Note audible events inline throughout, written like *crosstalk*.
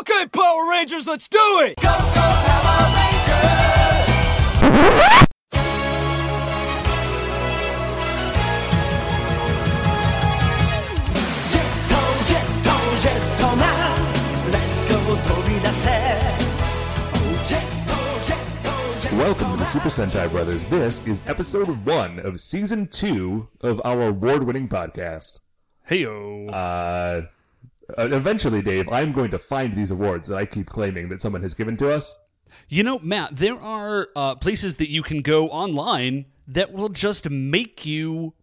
Okay, Power Rangers, let's do it! Welcome to the Super Sentai Brothers. This is episode one of season two of our award-winning podcast. Heyo. Uh, uh, eventually, Dave, I'm going to find these awards that I keep claiming that someone has given to us. you know, Matt, there are uh, places that you can go online that will just make you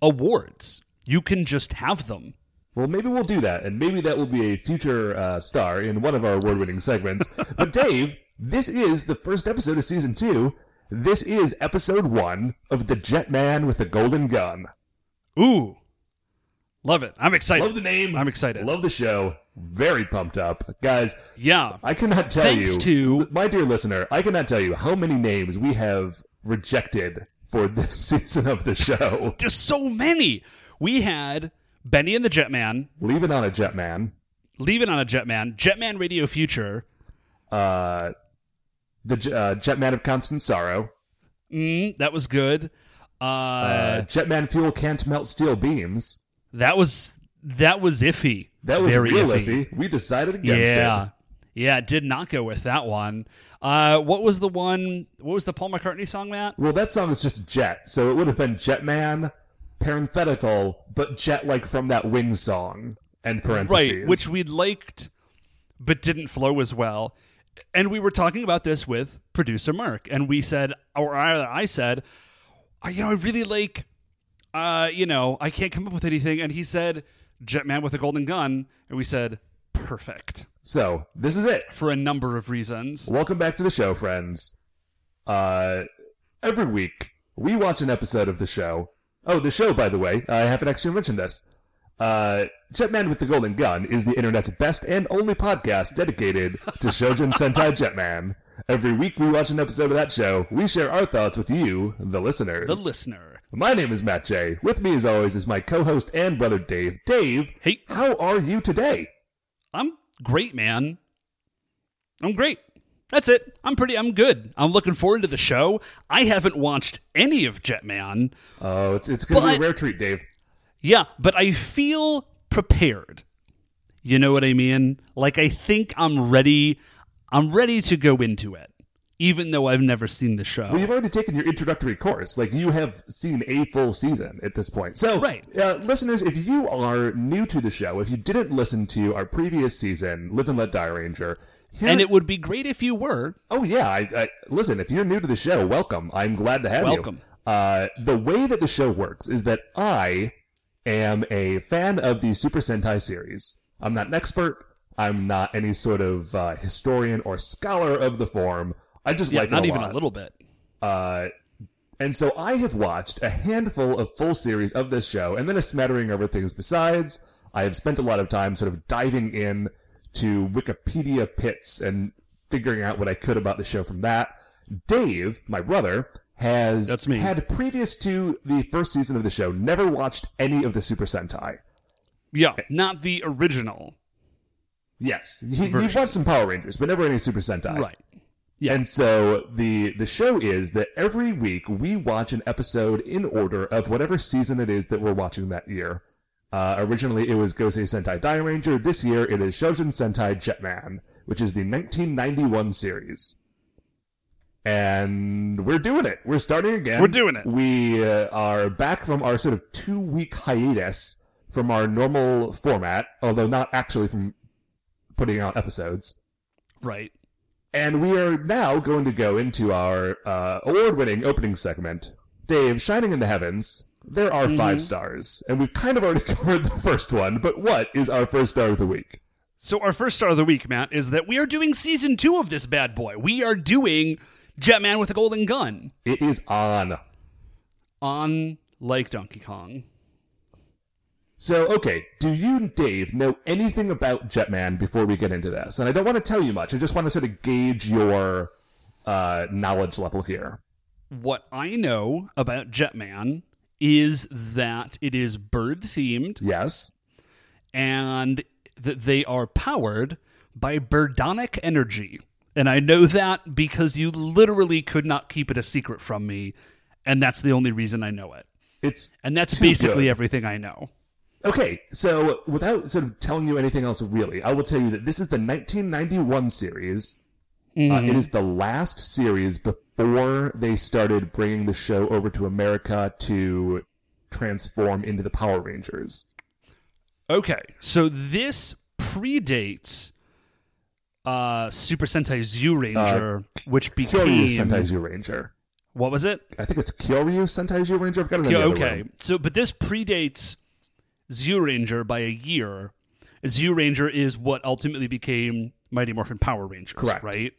awards. You can just have them. Well, maybe we'll do that, and maybe that will be a future uh, star in one of our award-winning segments. *laughs* but Dave, this is the first episode of season two. This is episode one of the Jetman with the Golden Gun. Ooh. Love it. I'm excited. Love the name. I'm excited. Love the show. Very pumped up, guys. yeah. I cannot tell Thanks you, to- my dear listener, I cannot tell you how many names we have rejected for this *laughs* season of the show. There's so many. We had Benny and the Jetman, Leaving on a Jetman, Leaving on a Jetman, Jetman Radio Future, uh, the uh, Jetman of Constant Sorrow, mm, that was good. Uh, uh, Jetman Fuel Can't Melt Steel Beams. That was that was iffy. That was Very real iffy. iffy. We decided against yeah. it. Yeah, did not go with that one. Uh, what was the one? What was the Paul McCartney song, Matt? Well, that song is just Jet, so it would have been Jetman, parenthetical, but Jet like from that Wing song, and parentheses. Right, which we liked, but didn't flow as well. And we were talking about this with producer Mark, and we said, or I, I said, "Uh, you know, I really like, uh, you know, I can't come up with anything. And he said, Jetman with a golden gun, and we said, perfect So this is it. for a number of reasons. Welcome back to the show, friends. Uh, every week we watch an episode of the show. Oh, the show, by the way, I haven't actually mentioned this. Uh, Jetman with the Golden Gun is the internet's best and only podcast dedicated to Chojin Sentai Jetman. Every week we watch an episode of that show. We share our thoughts with you, the listeners. The listener. My name is Matt J. With me, as always, is my co-host and brother Dave. Dave, Hey, how are you today? I'm great, man. I'm great. That's it. I'm pretty. I'm good. I'm looking forward to the show. I haven't watched any of Jetman. Oh, it's it's gonna be a rare treat, Dave. Yeah, but I feel prepared. You know what I mean? Like I think I'm ready. I'm ready to go into it, even though I've never seen the show. Well, you've already taken your introductory course. Like you have seen a full season at this point. So, Right. uh, listeners, if you are new to the show, if you didn't listen to our previous season, Live and Let Die Ranger, here, and it would be great if you were. oh yeah, I, I, listen. If you're new to the show, welcome. I'm glad to have Welcome. you. Uh, the way that the show works is that I am a fan of the Super Sentai series. I'm not an expert. I'm not any sort of uh, historian or scholar of the form. I just Yeah, like it not a even lot. a little bit. Uh, and so I have watched a handful of full series of this show, and then a smattering of other things besides. I have spent a lot of time sort of diving in to Wikipedia pits and figuring out what I could about the show from that. Dave, my brother, has That's me. had previous to the first season of the show never watched any of the Super Sentai. Yeah, not the original. Yes, he, he watched some Power Rangers, but never any Super Sentai. Right. Yeah. And so the the show is that every week we watch an episode in order of whatever season it is that we're watching that year. Uh, originally, it was Gosei Sentai Dai Ranger. This year, it is Chojin Sentai Jetman, which is the 1991 series. And we're doing it. We're starting again. We're doing it. We uh, are back from our sort of two week hiatus from our normal format, although not actually from putting out episodes. Right. And we are now going to go into our uh, award winning opening segment. Dave, Shining in the Heavens, there are five stars. And we've kind of already *laughs* covered the first one, but what is our first star of the week? So our first star of the week, Matt, is that we are doing season two of this bad boy. We are doing Jetman with a Golden Gun It is on. on like Donkey Kong. So, okay, do you, Dave, know anything about Jetman before we get into this? And I don't want to tell you much. I just want to sort of gauge your uh, knowledge level here. What I know about Jetman is that it is bird themed Yes. and that they are powered by Birdonic Energy. And I know that because you literally could not keep it a secret from me, and that's the only reason I know it. It's And that's basically good. everything I know. Okay, so without sort of telling you anything else really, I will tell you that this is the 1991 series. Uh, it is the last series before they started bringing the show over to America to transform into the Power Rangers. Okay, so this predates uh, Super Sentai Zyu Ranger, which became Kyoryu Sentai Zyu Ranger. what was it? I think it's Kyoryu Sentai Zyu Ranger. I've got it in the other okay, so but this predates Ranger by a year. Ranger is what ultimately became Mighty Morphin Power Rangers, Correct. Right?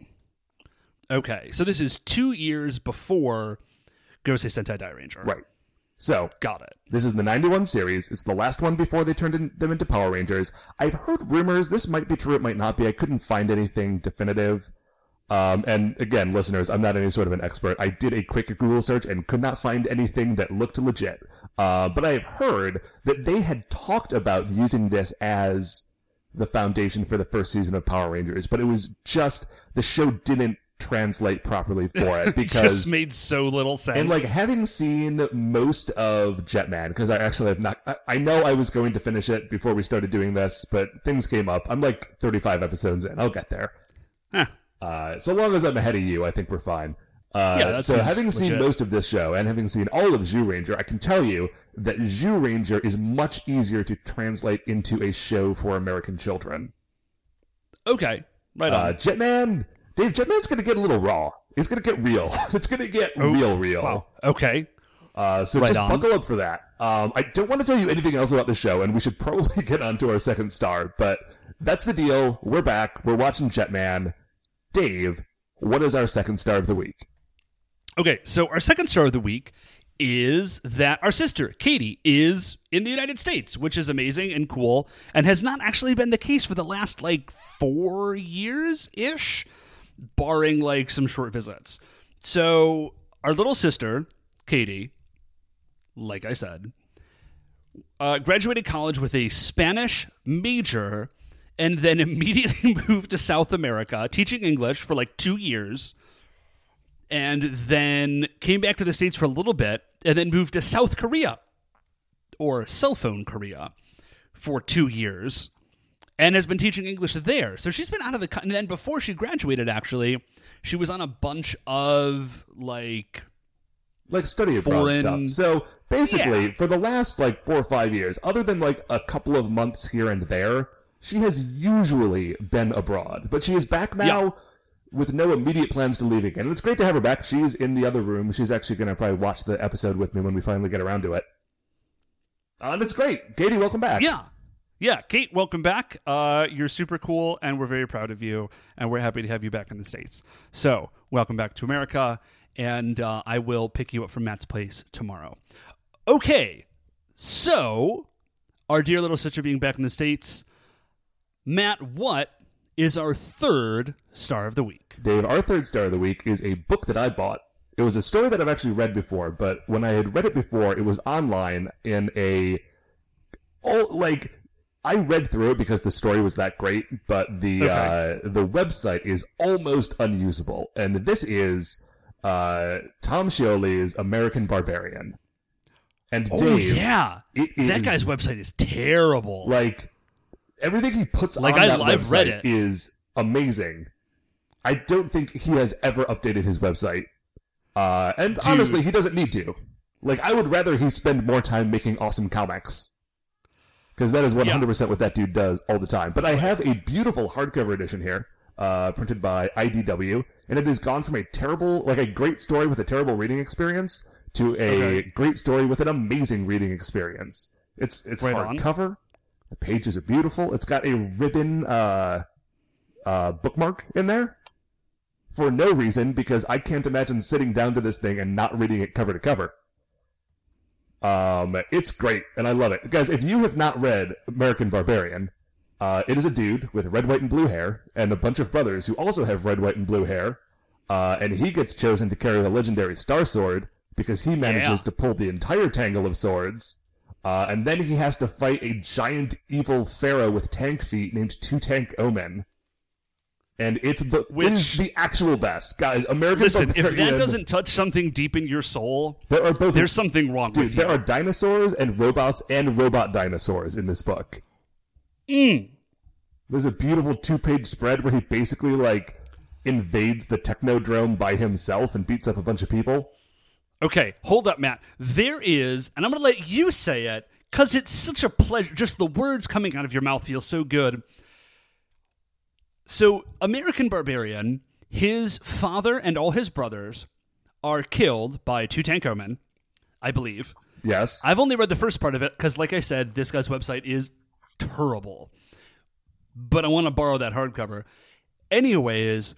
Okay, so this is two years before Gosei Sentai Dai Ranger. Right. So Got it. This is the 91 series. It's the last one before they turned in, them into Power Rangers. I've heard rumors. This might be true. It might not be. I couldn't find anything definitive. Um, and again, listeners, I'm not any sort of an expert. I did a quick Google search and could not find anything that looked legit. Uh, but I have heard that they had talked about using this as the foundation for the first season of Power Rangers, but it was just the show didn't translate properly for it *laughs* because Just made so little sense. and like having seen most of Jetman, because I actually have not, I, I know I was going to finish it before we started doing this, but things came up. I'm like 35 episodes in. I'll get there. Huh. Uh, so long as I'm ahead of you, I think we're fine. Uh, Yeah, so having seen legit. most of this show and having seen all of Zyu Ranger, I can tell you that Zyu Ranger is much easier to translate into a show for American children. okay, right on. Uh, Jetman, Dave, Jetman's going to get a little raw. It's going to get real. *laughs* It's going to get real, real. Oh, wow. Okay. Uh, so Right just on. buckle up for that. Um, I don't want to tell you anything else about the show, and we should *laughs* probably get on to our second star, but that's the deal. We're back. We're watching Jetman. Dave, what is our second star of the week? Okay, so our second star of the week is that our sister, Katie, is in the United States, which is amazing and cool, and has not actually been the case for the last like four years ish, barring like some short visits. So, our little sister, Katie, like I said, uh, graduated college with a Spanish major and then *laughs* immediately moved to South America, teaching English for like two years and then came back to the States for a little bit, and then moved to South Korea or cell phone Korea for two years, and has been teaching English there. So she's been out of the. co- And then before she graduated, actually, she was on a bunch of like. Like study abroad Foreign- stuff. So basically, Yeah. for the last like four or five years, other than like a couple of months here and there, she has usually been abroad. But she is back now Yeah. with no immediate plans to leave again. And it's great to have her back. She's in the other room. She's actually going to probably watch the episode with me when we finally get around to it. Uh, and it's great. Katie, welcome back. Yeah. Yeah, Kate, welcome back. Uh, you're super cool, and we're very proud of you, and we're happy to have you back in the States. So, welcome back to America, and uh, I will pick you up from Matt's place tomorrow. Okay, so our dear little sister being back in the States, Matt, what is our third star of the week? Dave, our third star of the week is a book that I bought. It was a story that I've actually read before, but when I had read it before, it was online in a oh like I read through it because the story was that great, but the Okay. uh, the website is almost unusable. And this is uh, Tom Scioli's American Barbarian. And Oh, Dave, yeah. That is- guy's website is terrible. like everything he puts Like, on I- that I've website read it. is amazing. I don't think he has ever updated his website, uh, and honestly, he doesn't need to. Like, I would rather he spend more time making awesome comics, because that is one hundred percent what that dude does all the time. But I have a beautiful hardcover edition here, uh, printed by IDW, and it has gone from a terrible, like a great story with a terrible reading experience, to a Okay. great story with an amazing reading experience. It's it's Right hardcover. The pages are beautiful. It's got a ribbon uh, uh, bookmark in there for no reason because I can't imagine sitting down to this thing and not reading it cover to cover. Um, it's great and I love it, guys. If you have not read American Barbarian, uh, it is a dude with red, white, and blue hair and a bunch of brothers who also have red, white, and blue hair. Uh, and he gets chosen to carry the legendary Star Sword because he manages Yeah. to pull the entire tangle of swords. Uh, and then he has to fight a giant evil pharaoh with tank feet named Two Tank Omen. and it's the Which- it is the actual best, guys. American Listen, if that doesn't touch something deep in your soul, there are both there's something wrong dude. with you. There are dinosaurs and robots and robot dinosaurs in this book. Mm. There's a beautiful two-page spread where he basically like invades the Technodrome by himself and beats up a bunch of people. Okay, hold up, Matt. There is, and I'm going to let you say it because it's such a pleasure. Just the words coming out of your mouth feel so good. So, American Barbarian, his father and all his brothers are killed by two Tankomen, I believe. Yes. I've only read the first part of it because, like I said, this guy's website is terrible. But I want to borrow that hardcover. Anyways,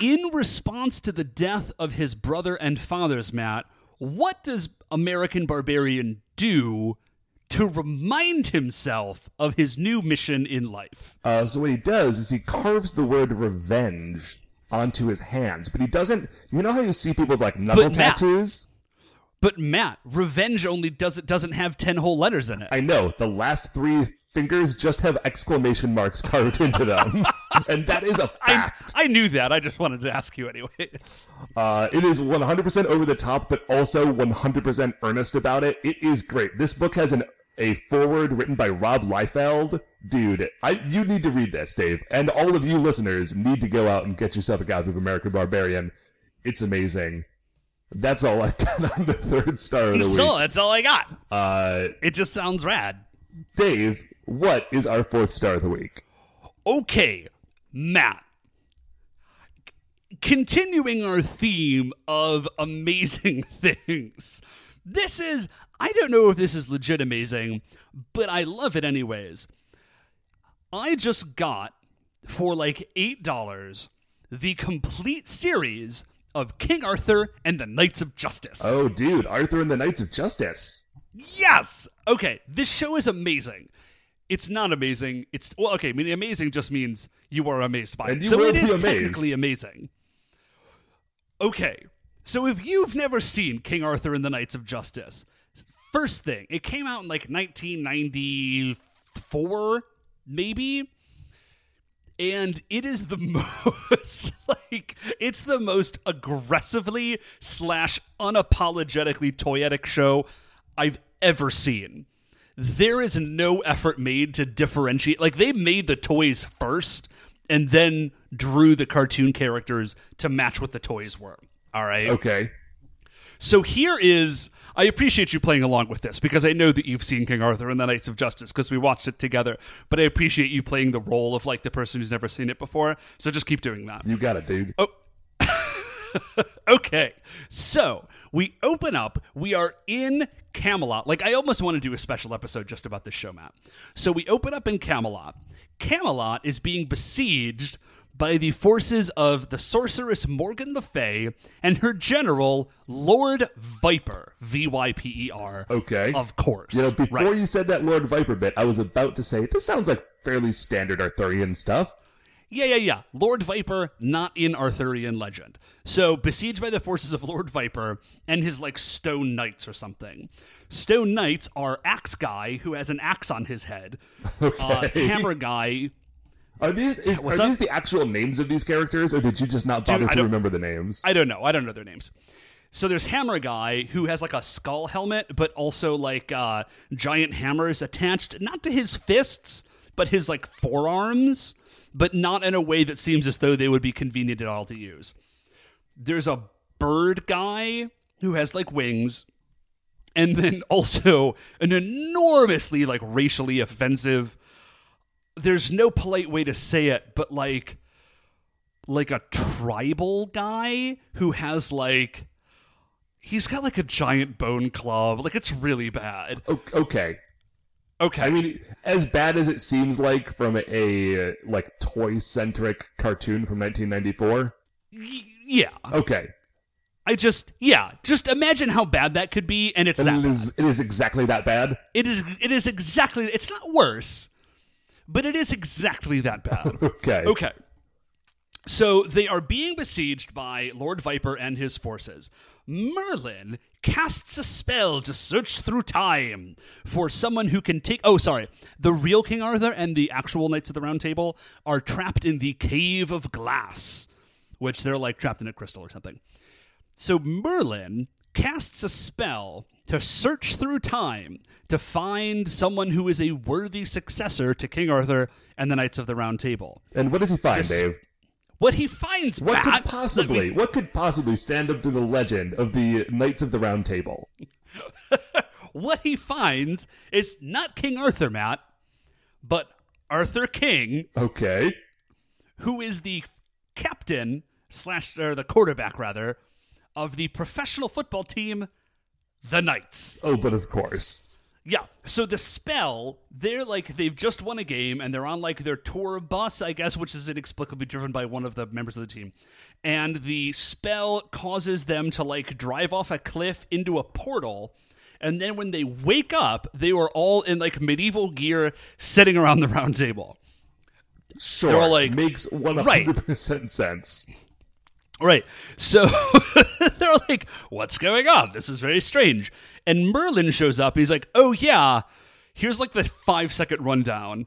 in response to the death of his brother and father's Matt, what does American Barbarian do to remind himself of his new mission in life? Uh, so what he does is he carves the word revenge onto his hands, but he doesn't. You know how you see people with like knuckle But Matt- tattoos? But Matt, revenge only doesn't doesn't have ten whole letters in it. I know the last three fingers just have exclamation marks carved into them, *laughs* and that is a I, fact. I knew that. I just wanted to ask you anyways. Uh, it is 100% over the top, but also 100% earnest about it. It is great. This book has an a forward written by Rob Liefeld. Dude, I, you need to read this, Dave. And all of you listeners need to go out and get yourself a copy of American Barbarian. It's amazing. That's all I got *laughs* on the third star of the That's week. all. That's all I got. Uh, It just sounds rad. Dave, what is our fourth star of the week? Okay, Matt. Continuing our theme of amazing *laughs* things. This is, I don't know if this is legit amazing, but I love it anyways. I just got, for like $8, the complete series of King Arthur and the Knights of Justice. Oh, dude, Arthur and the Knights of Justice. Yes. Okay, this show is amazing. It's not amazing. It's well, okay. I mean, amazing just means you are amazed by And it. So it is amazed. technically amazing. Okay, so if you've never seen King Arthur and the Knights of Justice, first thing, it came out in like 1994, maybe and it is the *laughs* most like it's the most aggressively slash unapologetically toyetic show I've ever seen. There is no effort made to differentiate. Like they made the toys first and then drew the cartoon characters to match what the toys were. All right. Okay. So here is I appreciate you playing along with this because I know that you've seen King Arthur and the Knights of Justice because we watched it together. But I appreciate you playing the role of like the person who's never seen it before. So just keep doing that. You got it, dude. Oh. *laughs* Okay. So we open up. We are in Camelot. Like I almost want to do a special episode just about this show, Matt. So we open up in Camelot. Camelot is being besieged by the forces of the sorceress Morgan Le Fay and her general Lord Viper, V Y P E R. Okay. Of course. You know, before Right. you said that Lord Viper bit, I was about to say this sounds like fairly standard Arthurian stuff. Yeah, yeah, yeah. Lord Viper, not in Arthurian legend. So, besieged by the forces of Lord Viper and his, like, stone knights or something. Stone knights are Axe Guy, who has an axe on his head. *laughs* Uh, Okay. Hammer Guy. Are these is, are up? these the actual names of these characters, or did you just not bother I to remember the names? I don't know. I don't know their names. So there's Hammer Guy, who has like a skull helmet, but also like uh, giant hammers attached, not to his fists, but his like forearms, but not in a way that seems as though they would be convenient at all to use. There's a bird guy who has like wings, and then *laughs* also an enormously like racially offensive. There's no polite way to say it, but like like a tribal guy who has like he's got like a giant bone club. Like it's really bad. Okay. Okay. I mean, as bad as it seems like from a like toy centric cartoon from 1994. Y- yeah. Okay, I just yeah, just imagine how bad that could be and it's and that it is it is exactly that bad. It is it is exactly it's not worse, but it is exactly that bad. *laughs* Okay. Okay. So they are being besieged by Lord Viper and his forces. Merlin casts a spell to search through time for someone who can take. Oh, sorry. The real King Arthur and the actual Knights of the Round Table are trapped in the Cave of Glass, which they're like trapped in a crystal or something. So Merlin casts a spell to search through time to find someone who is a worthy successor to King Arthur and the Knights of the Round Table. And what does he find, This- Dave? What he finds, What Matt, could possibly me- what could possibly stand up to the legend of the Knights of the Round Table? *laughs* what he finds is not King Arthur, Matt, but Arthur King, Okay. who is the captain slash or the quarterback rather of the professional football team, the Knights. Oh, but of course. Yeah. So the spell, they're like they've just won a game and they're on like their tour bus, I guess, which is inexplicably driven by one of the members of the team. And the spell causes them to like drive off a cliff into a portal. And then when they wake up, they were all in like medieval gear sitting around the round table. Sure. They're all like- makes 100% sense. Right. So *laughs* they're like, what's going on? This is very strange. And Merlin shows up. He's like, oh, yeah, here's like the five second rundown.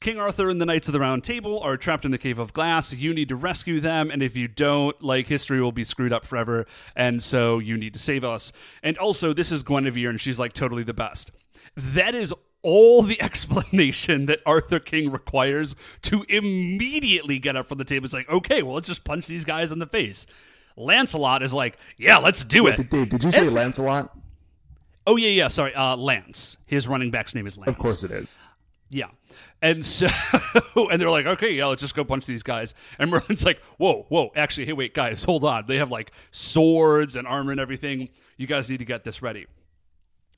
King Arthur and the Knights of the Round Table are trapped in the Cave of Glass. You need to rescue them, and if you don't, like history will be screwed up forever, and so you need to save us. And also, this is Guinevere, and she's like totally the best. That is all the *laughs* explanation that Arthur King requires to immediately get up from the table. It's like, okay, well, let's just punch these guys in the face. Lancelot is like, yeah, let's do it. Did, Dave, did you say Lancelot? Oh yeah, yeah. Sorry, uh, Lance. His running back's name is Lance. Of course it is. Yeah. And so, *laughs* and they're like, okay, yeah, let's just go punch these guys. And Merlin's like, whoa, whoa, actually, hey, wait, guys, hold on. They have like swords and armor and everything. You guys need to get this ready.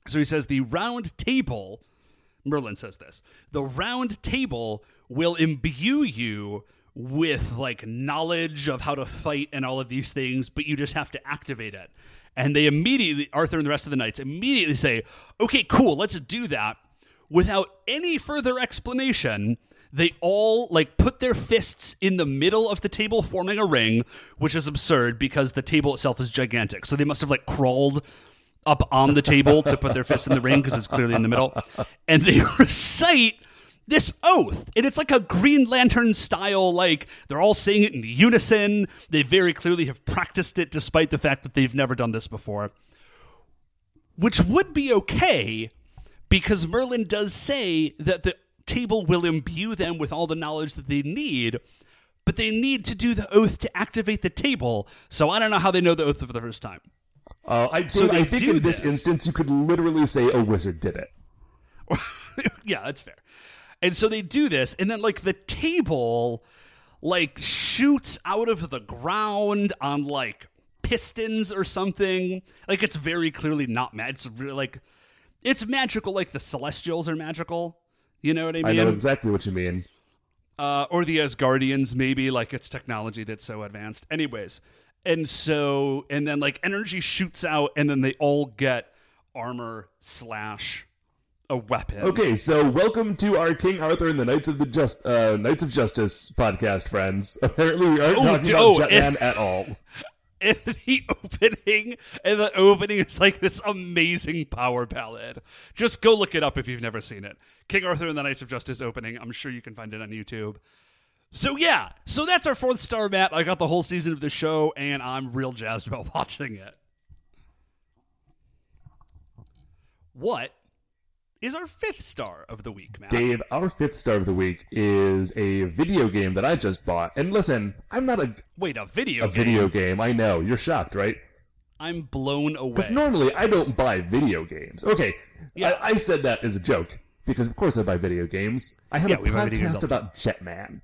So he says, the round table, Merlin says this, the round table will imbue you with like knowledge of how to fight and all of these things, but you just have to activate it. And they immediately, Arthur and the rest of the knights immediately say, okay, cool, let's do that. Without any further explanation, they all like put their fists in the middle of the table, forming a ring, which is absurd because the table itself is gigantic. So they must have like crawled up on the table to put their fists in the ring because it's clearly in the middle. And they *laughs* recite this oath. And it's like a Green Lantern style, like they're all saying it in unison. They very clearly have practiced it despite the fact that they've never done this before. Which would be okay because Merlin does say that the table will imbue them with all the knowledge that they need. But they need to do the oath to activate the table. So I don't know how they know the oath for the first time. Uh, I, So I think in this, this. instance, you could literally say a wizard did it. *laughs* yeah, that's fair. And so they do this, and then like the table like shoots out of the ground on like pistons or something. Like it's very clearly not mad. It's really like it's magical, like the Celestials are magical. You know what I mean? I know exactly what you mean. uh, or the Asgardians, maybe like it's technology that's so advanced. Anyways, and so and then like energy shoots out, and then they all get armor slash a weapon. Okay, so welcome to our King Arthur and the Knights of the Just uh, Knights of Justice podcast, friends. *laughs* Apparently, we aren't Oh, talking about oh, Jetman at all. *laughs* in the opening, and the opening is like this amazing power ballad. Just go look it up if you've never seen it. King Arthur and the Knights of Justice opening. I'm sure you can find it on YouTube. So yeah, so that's our fourth star, Matt. I got the whole season of the show, and I'm real jazzed about *laughs* watching it. What is our fifth star of the week, Matt? Dave, our fifth star of the week is a video game that I just bought. And listen, I'm not a, Wait, a video a game? video game. I know you're shocked, right? I'm blown away. Because normally I don't buy video games. Okay, Yeah. I, I said that as a joke because of course I buy video games. I have Yeah, a podcast about Jetman.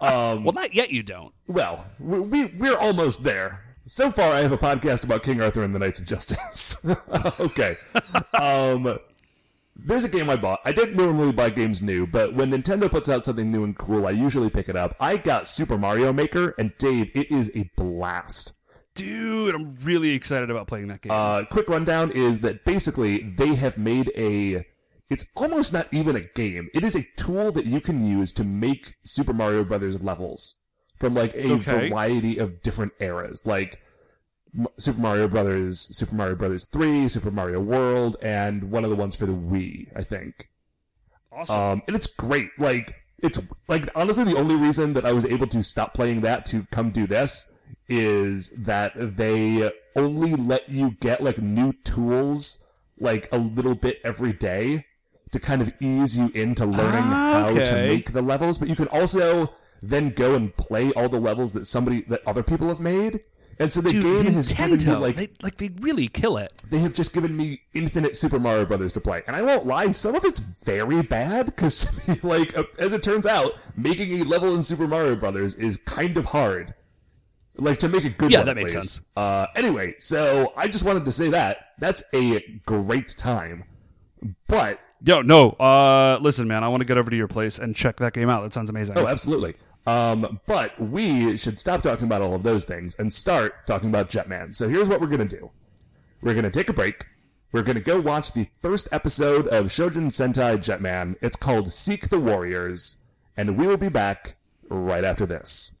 Well, not yet. You don't. Well, we, we we're almost there. So far, I have a podcast about King Arthur and the Knights of Justice. *laughs* okay. Um, there's a game I bought. I didn't normally buy games new, but when Nintendo puts out something new and cool, I usually pick it up. I got Super Mario Maker, and Dave, it is a blast. Dude, I'm really excited about playing that game. Uh, quick rundown is that basically they have made a it's almost not even a game. It is a tool that you can use to make Super Mario Brothers levels from like a Okay. variety of different eras, like Super Mario Brothers, Super Mario Brothers 3, Super Mario World, and one of the ones for the Wii, I think. Awesome. Um, and it's great. Like it's like honestly the only reason that I was able to stop playing that to come do this is that they only let you get like new tools like a little bit every day to kind of ease you into learning Ah, how to make the levels, but you can also then go and play all the levels that somebody that other people have made. And so the Dude, game has given Nintendo, like they, like they really kill it. they have just given me infinite Super Mario Brothers to play, and I won't lie, some of it's very bad because, *laughs* like, as it turns out, making a level in Super Mario Brothers is kind of hard. Like to make a good Yeah, one, that makes least. sense. Uh, anyway, so I just wanted to say that that's a great time, but Yo, no. Uh, listen, man, I want to get over to your place and check that game out. That sounds amazing. oh, absolutely. Um, but we should stop talking about all of those things and start talking about Jetman. So here's what we're gonna do. We're gonna take a break. We're gonna go watch the first episode of Chojin Sentai Jetman. It's called Seek the Warriors, and we will be back right after this.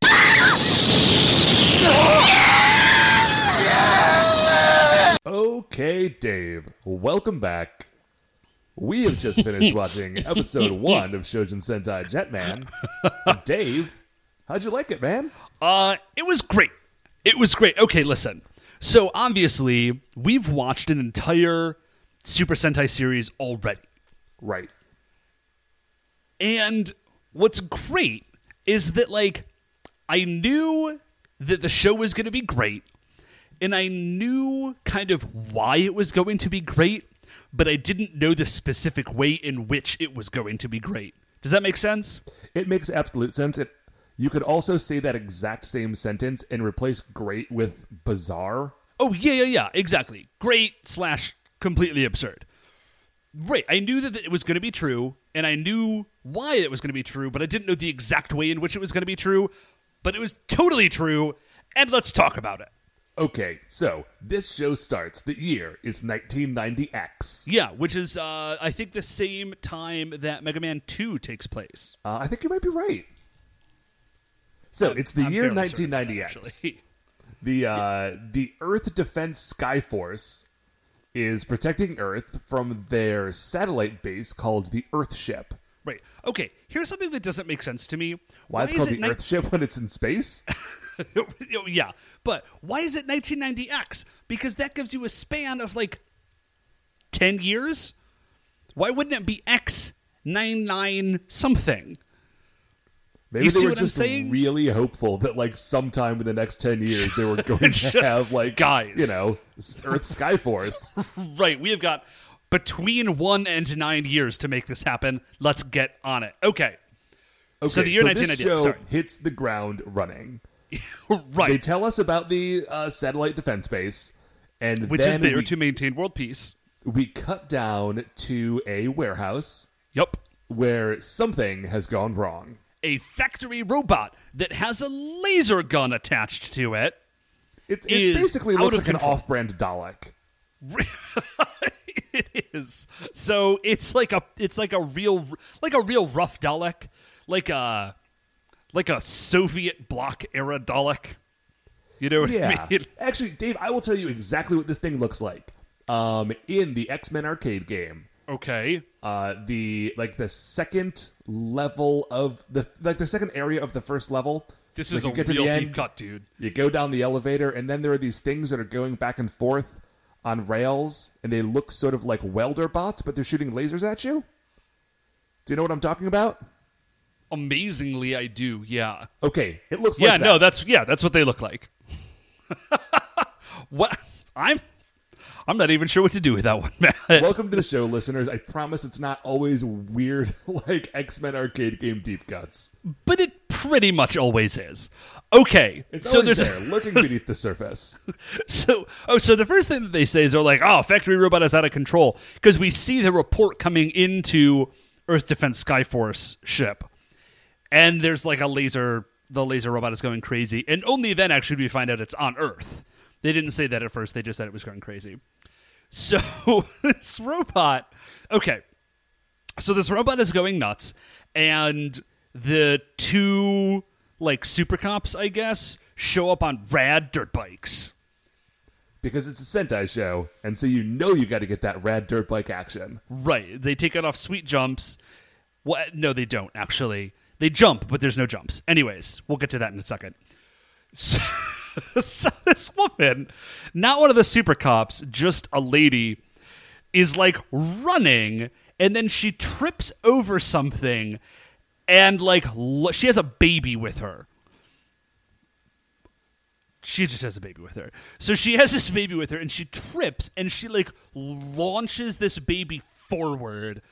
Okay, Dave. Welcome back. We have just finished *laughs* watching episode one of Chojin Sentai Jetman. Dave, how'd you like it, man? Uh, it was great. It was great. Okay, listen. So obviously, we've watched an entire Super Sentai series already. Right. And what's great is that like I knew that the show was going to be great and I knew kind of why it was going to be great, but I didn't know the specific way in which it was going to be great. Does that make sense? It makes absolute sense. It you could also say that exact same sentence and replace great with bizarre. Oh yeah, yeah, yeah, exactly. Great slash completely absurd. Right. I knew that it was going to be true, and I knew why it was going to be true, but I didn't know the exact way in which it was going to be true. But it was totally true, and let's talk about it. Okay, so this show starts. The year is 1990X. Yeah, which is uh, I think the same time that Mega Man Two takes place. Uh, I think you might be right. So it's the I'm year fairly certain of that, 1990X. actually. *laughs* The uh, the Earth Defense Skyforce is protecting Earth from their satellite base called the Earthship. Right. Okay. Here's something that doesn't make sense to me. Why, it's is called it the ni- Earthship when it's in space? *laughs* Oh, yeah, but why is it 1990X? Because that gives you a span of like 10 years. Why wouldn't it be X 99 something? Maybe You they see were what I'm just saying? really hopeful that like sometime in the next 10 years they were *laughs* going to have like guys. you know, Earth Skyforce. *laughs* Right. We have got between one and nine years to make this happen. Let's get on it. Okay. Okay, So the year this 1990 show sorry. hits the ground running. *laughs* right. They tell us about the uh, satellite defense base, and Which is there we, to maintain world peace. we cut down to a warehouse Yep. where something has gone wrong. A factory robot that has a laser gun attached to it. It, basically looks like an off-brand Dalek. *laughs* it is. So it's like a it's like a real like a real rough Dalek, like a like a Soviet bloc era Dalek. You know what Yeah. I mean? *laughs* Actually, Dave, I will tell you exactly what this thing looks like. Um, in the X-Men arcade game, Okay. uh, the like the second level of the like the second area of the first level. This is a get to real the deep end, cut, dude. You go down the elevator, and then there are these things that are going back and forth on rails, and they look sort of like welder bots, but they're shooting lasers at you. Do you know what I'm talking about? Amazingly, I do. Yeah. Okay, it looks yeah. like that. No, that's yeah. That's what they look like. *laughs* what? I'm. I'm not even sure what to do with that one, *laughs* man. Welcome to the show, listeners. I promise it's not always weird *laughs* like X-Men arcade game deep cuts. but it pretty much always is. Okay. It's so always there's there, lurking beneath the surface. So, oh, so the first thing that they say is they're like, "Oh, factory robot is out of control," because we see the report coming into Earth Defense Skyforce ship, and there's like a laser. The laser robot is going crazy, and only then actually we find out it's on Earth. They didn't say that at first; they just said it was going crazy. So *laughs* this robot, okay. So this robot is going nuts, and the two like super cops, I guess, show up on rad dirt bikes. Because it's a Sentai show, and so you know you got to get that rad dirt bike action. Right. They take it off sweet jumps. What? No, they don't actually. They jump, but there's no jumps. Anyways, we'll get to that in a second. So, *laughs* so this woman, not one of the super cops, just a lady, is like running, and then she trips over something, and like she has a baby with her. She just has a baby with her. So she has this baby with her, and she trips, and she like launches this baby forward.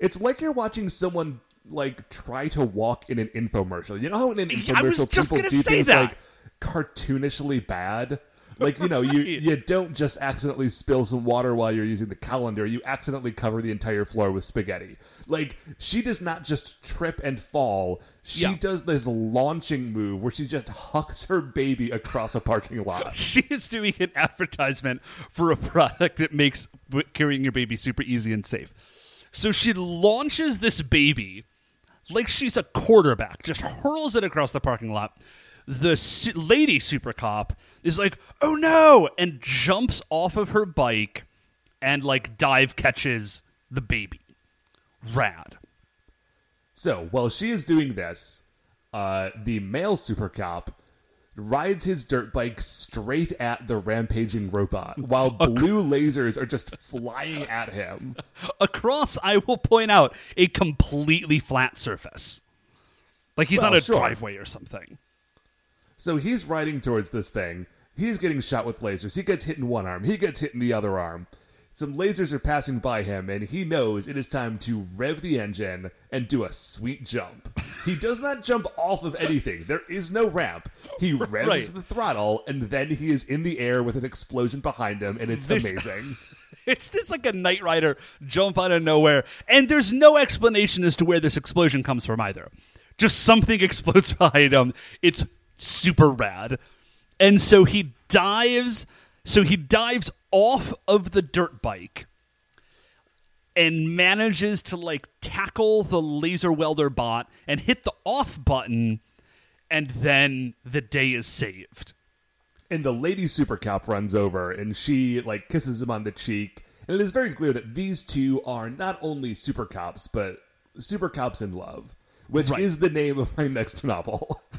It's like you're watching someone like try to walk in an infomercial. You know how in an infomercial people do things that. like cartoonishly bad? Like, you know, you, Right. you don't just accidentally spill some water while you're using the calendar, you accidentally cover the entire floor with spaghetti. Like, she does not just trip and fall. She Yeah. does this launching move where she just hucks her baby across a parking lot. *laughs* She is doing an advertisement for a product that makes carrying your baby super easy and safe. So she launches this baby like she's a quarterback, just hurls it across the parking lot. The su- lady super cop is like, "Oh no!" and jumps off of her bike and like dive catches the baby. Rad. So while she is doing this, uh, the male super cop rides his dirt bike straight at the rampaging robot, while blue lasers are just flying at him. *laughs* Across, I will point out, a completely flat surface. Like he's Well, on a sure. driveway or something. So he's riding towards this thing. He's getting shot with lasers. He gets hit in one arm. He gets hit in the other arm. Some lasers are passing by him, and he knows it is time to rev the engine and do a sweet jump. He does not jump off of anything. There is no ramp. He revs Right. the throttle, and then he is in the air with an explosion behind him, and it's This- amazing. *laughs* It's this like a Knight Rider jump out of nowhere, and there's no explanation as to where this explosion comes from either. Just something *laughs* explodes behind him. It's super rad, and so he dives. So he dives off of the dirt bike and manages to like tackle the laser welder bot and hit the off button, and then the day is saved. And the lady super cop runs over and she like kisses him on the cheek. And it is very clear that these two are not only super cops, but super cops in love, which Right. is the name of my next novel. *laughs*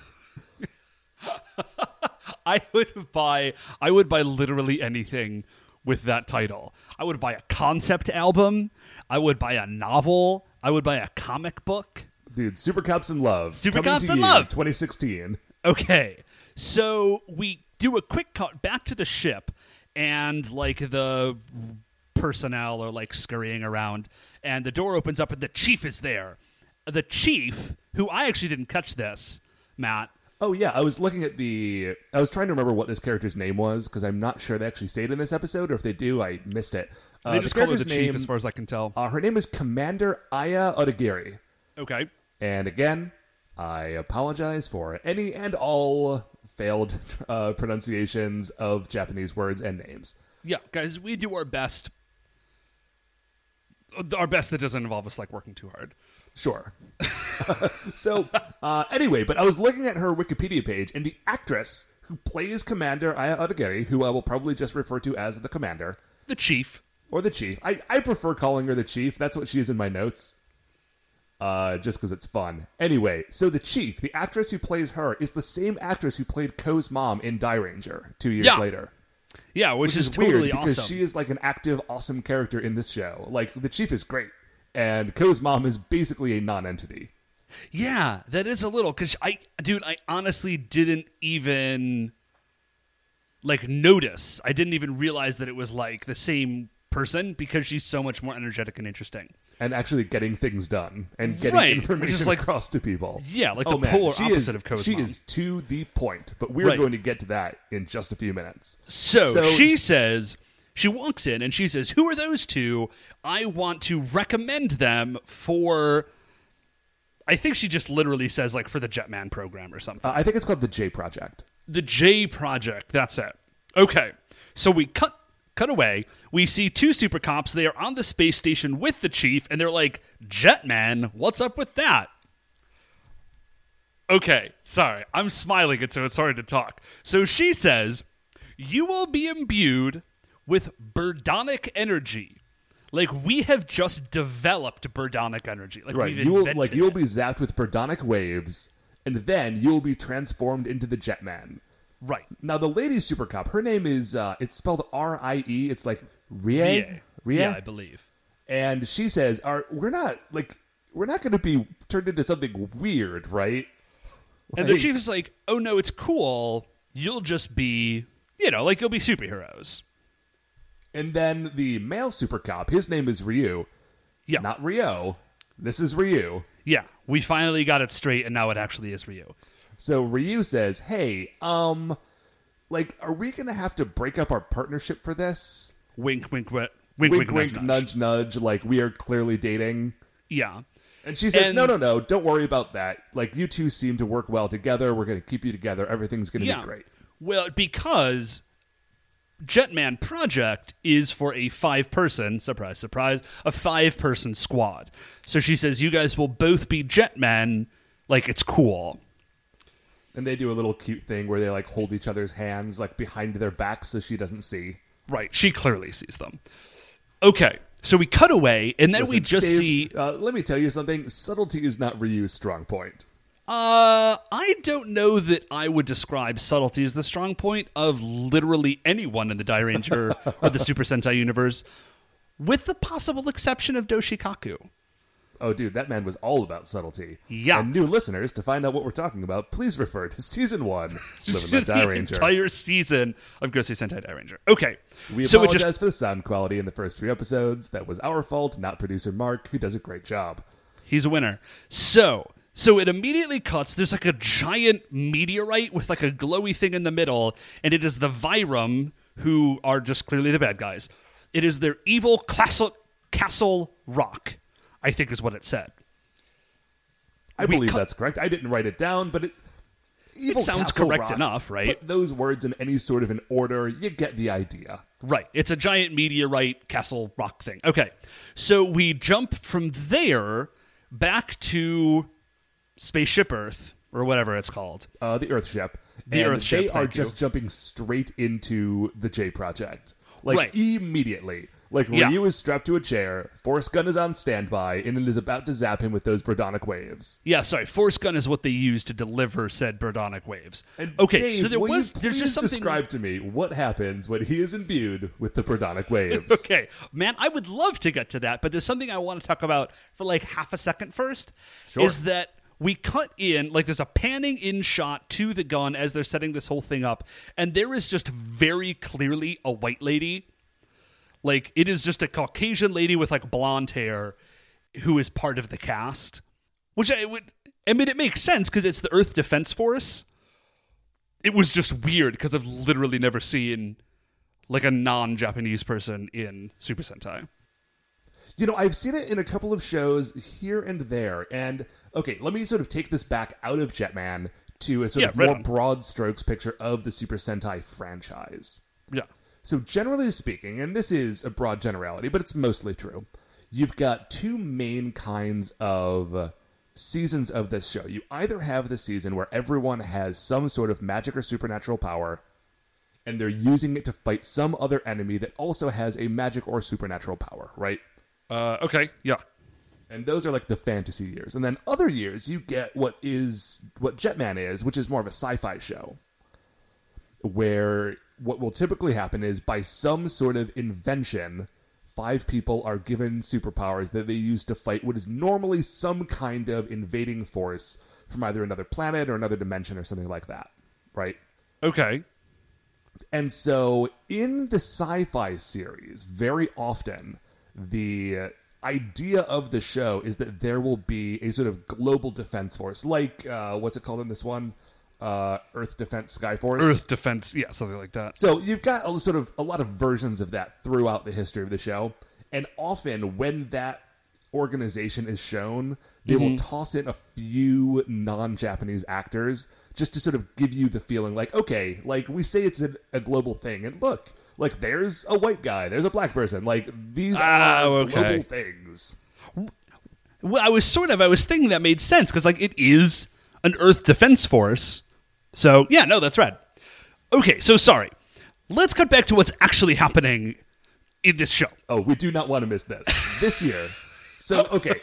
*laughs* I would buy I would buy literally anything with that title. I would buy a concept album, I would buy a novel, I would buy a comic book. Dude, Super Cops in Love. Super coming Cops in you, Love. 2016. Okay. So we do a quick cut back to the ship and like the personnel are like scurrying around and the door opens up and the chief is there. The chief, who I actually didn't catch this, Matt, Oh yeah, I was looking at the. I was trying to remember what this character's name was because I'm not sure they actually say it in this episode, or if they do, I missed it. Uh, they the just call her the character's chief name, as far as I can tell. uh, her name is Commander Aya Odagiri. Okay. And again, I apologize for any and all failed uh, pronunciations of Japanese words and names. Yeah, guys, we do our best. Our best that doesn't involve us like working too hard. Sure. *laughs* so, uh, anyway, but I was looking at her Wikipedia page, and the actress who plays Commander Aya Odagiri, who I will probably just refer to as the Commander, The chief. or the Chief. I, I prefer calling her the Chief. That's what she is in my notes. Uh, just because it's fun. Anyway, so the Chief, the actress who plays her, is the same actress who played Ko's mom in Dai Ranger two years Yeah. later. Yeah, which, which is, is, totally weird because awesome. she is like an active, awesome character in this show. Like the chief is great, and Ko's mom is basically a non-entity. yeah, that is a little because I, dude, I honestly didn't even like notice. I didn't even realize that it was like the same person because she's so much more energetic and interesting. And actually getting things done and getting Right, information like- across to people. Yeah, like oh, the man, polar she opposite is, of Ko's She mom. is to the point, but we're Right. going to get to that in just a few minutes. So, So- she says, she walks in and she says, Who are those two? I want to recommend them for. I think she just literally says, like, for the Jetman program or something. Uh, I think it's called the J Project. the J Project. That's it. Okay. So we cut cut away. We see two super cops. They are on the space station with the chief, and they're like, Jetman, what's up with that? Okay, sorry. I'm smiling, and so it's hard to talk. So she says, You will be imbued with birdonic energy. Like we have just developed birdonic energy. Like Right. we've You will like you will be zapped with birdonic waves, and then you will be transformed into the Jetman. right. Now the lady super cop, her name is uh it's spelled R I E. It's like Rie. Yeah, Rie. yeah, I believe. And she says, "Are we're not like we're not going to be turned into something weird, right?" *laughs* And the Like- chief is like, "Oh no, it's cool. You'll just be, you know, like you'll be superheroes." And then the male super cop, his name is Ryu, Yeah, not Rio. This is Ryu. yeah. We finally got it straight, and now it actually is Ryu. So Ryu says, "Hey, um, like, are we going to have to break up our partnership for this?" Wink, wink, wink, wink, Wink, wink, wink, nudge, nudge, nudge. Like we are clearly dating. Yeah, And she says, And- "No, no, no. Don't worry about that. Like you two seem to work well together. We're going to keep you together. Everything's going to yeah. be great." Well, because Jetman Project is for a five-person surprise, surprise, a five-person squad. So she says, "You guys will both be Jetman. Like it's cool." And they do a little cute thing where they like hold each other's hands like behind their backs so she doesn't see. Right. She clearly sees them. Okay. So we cut away, and then we just Dave, see. Uh, let me tell you something. Subtlety is not Ryu's strong point. Uh, I don't know that I would describe subtlety as the strong point of literally anyone in the Dai Ranger *laughs* or the Super Sentai universe, with the possible exception of Doshikaku. Oh, dude, that man was all about subtlety. Yeah. And new listeners, to find out what we're talking about, please refer to season one, *laughs* of the Die the Ranger. entire season of Gosei Sentai Dai Ranger. Okay. We so apologize just for the sound quality in the first three episodes. That was our fault, not producer Mark, who does a great job. He's a winner. So, so it immediately cuts. There's like a giant meteorite with like a glowy thing in the middle, and it is the Vyram who are just clearly the bad guys. It is their evil castle, castle rock, I think is what it said. I We believe cut- that's correct. I didn't write it down, but it. Evil sounds Castle correct Rock, enough, right? Put those words in any sort of an order, you get the idea. Right. It's a giant meteorite castle rock thing. Okay. So we jump from there back to Spaceship Earth, or whatever it's called. uh, the Earthship. The and Earthship, They are thank you. just jumping straight into the J Project. Like Right. immediately. Like Yeah. Ryu is strapped to a chair, Force Gun is on standby, and it is about to zap him with those Birdonic waves. Yeah, sorry. Force gun is what they use to deliver said Birdonic waves. And okay, Dave, so there was there's just something. describe to me what happens when he is imbued with the Birdonic waves. *laughs* Okay, man, I would love to get to that, but there's something I want to talk about for like half a second first. Sure. Is that we cut in like there's a panning in shot to the gun as they're setting this whole thing up, and there is just very clearly a white lady. Like it is just a Caucasian lady with like blonde hair who is part of the cast. Which I would I mean it makes sense because it's the Earth Defense Force. It was just weird because I've literally never seen like a non-Japanese person in Super Sentai. You know, I've seen it in a couple of shows here and there. And okay, let me sort of take this back out of Jetman to a sort Yeah, of right more on. broad strokes picture of the Super Sentai franchise. Yeah. So, generally speaking, and this is a broad generality, but it's mostly true, you've got two main kinds of seasons of this show. You either have the season where everyone has some sort of magic or supernatural power, and they're using it to fight some other enemy that also has a magic or supernatural power, right? Uh, okay. Yeah. And those are like the fantasy years. And then other years, you get what is what Jetman is, which is more of a sci-fi show, where what will typically happen is by some sort of invention, five people are given superpowers that they use to fight what is normally some kind of invading force from either another planet or another dimension or something like that, right? Okay. And so in the sci fi series, very often the idea of the show is that there will be a sort of global defense force, like uh, what's it called in this one? Uh, Earth Defense Sky Force. Earth Defense. Yeah, something like that. So you've got a sort of a lot of versions of that throughout the history of the show, and often when that organization is shown, they will toss in a few non-Japanese actors just to sort of give you the feeling like, okay, like we say it's a, a global thing, and look, Like there's a white guy, there's a black person. Like these ah, are Oh, okay. global things. Well, I was sort of I was thinking that made sense because like it is an Earth Defense Force. So yeah, no, that's right. Okay, so sorry. Let's cut back to what's actually happening in this show. Oh, we do not want to miss this. This year. So, okay.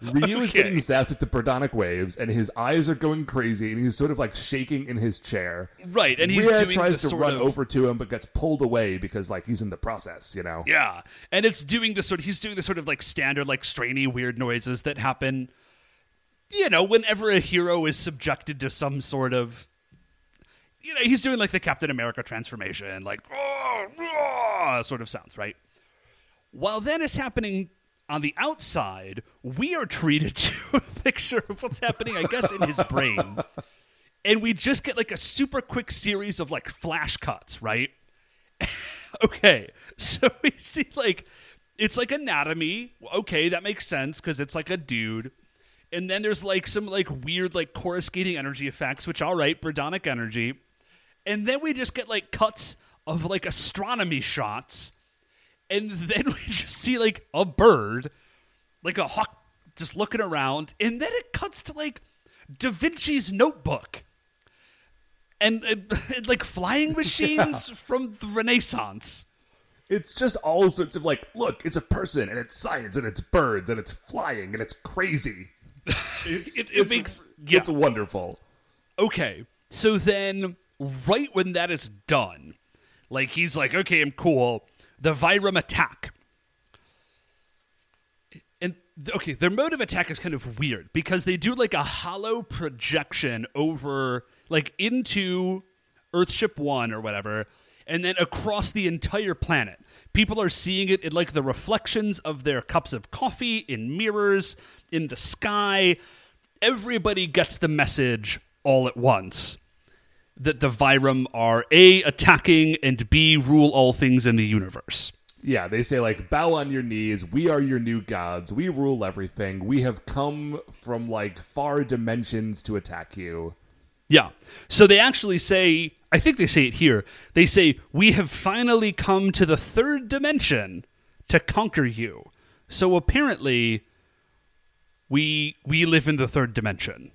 Ryu is getting zapped with the Birdonic waves, and his eyes are going crazy, and he's sort of like shaking in his chair. Right, and he's Rie tries to run of- over to him, but gets pulled away because, like, he's in the process, you know? Yeah, and it's doing the sort. Of, he's doing the sort of like standard, like strainy, weird noises that happen. You know, whenever a hero is subjected to some sort of, you know, he's doing like the Captain America transformation, like "Oh, oh," sort of sounds, right? While that is happening on the outside, we are treated *laughs* to a picture of what's happening, I guess, in his brain. And we just get like a super quick series of like flash cuts, right? *laughs* okay, so *laughs* we see like it's like anatomy. Okay, that makes sense because it's like a dude. And then there's like some like weird like coruscating energy effects, which all right, Birdonic energy. And then we just get like cuts of like astronomy shots. And then *laughs* we just see like a bird, like a hawk just looking around. And then it cuts to like Da Vinci's notebook. And, *laughs* uh, like flying *laughs* machines from the Renaissance. It's just all sorts of, like, look, it's a person, and it's science, and it's birds, and it's flying, and it's crazy. It's, It- it it's, makes- yeah. it's wonderful. Okay, so then right when that is done, like he's like, okay, I'm cool. The Vyram attack. And okay, their mode of attack is kind of weird because they do like a hollow projection over, like into Earthship 1 or whatever, and then across the entire planet. People are seeing it in like the reflections of their cups of coffee, in mirrors, in the sky. Everybody gets the message all at once that the Vyram are A, attacking, and B, rule all things in the universe. Yeah, they say, like, bow on your knees. We are your new gods. We rule everything. We have come from, like, far dimensions to attack you. Yeah. So they actually say, I think they say it here. They say, We have finally come to the third dimension to conquer you. So apparently, we we live in the third dimension.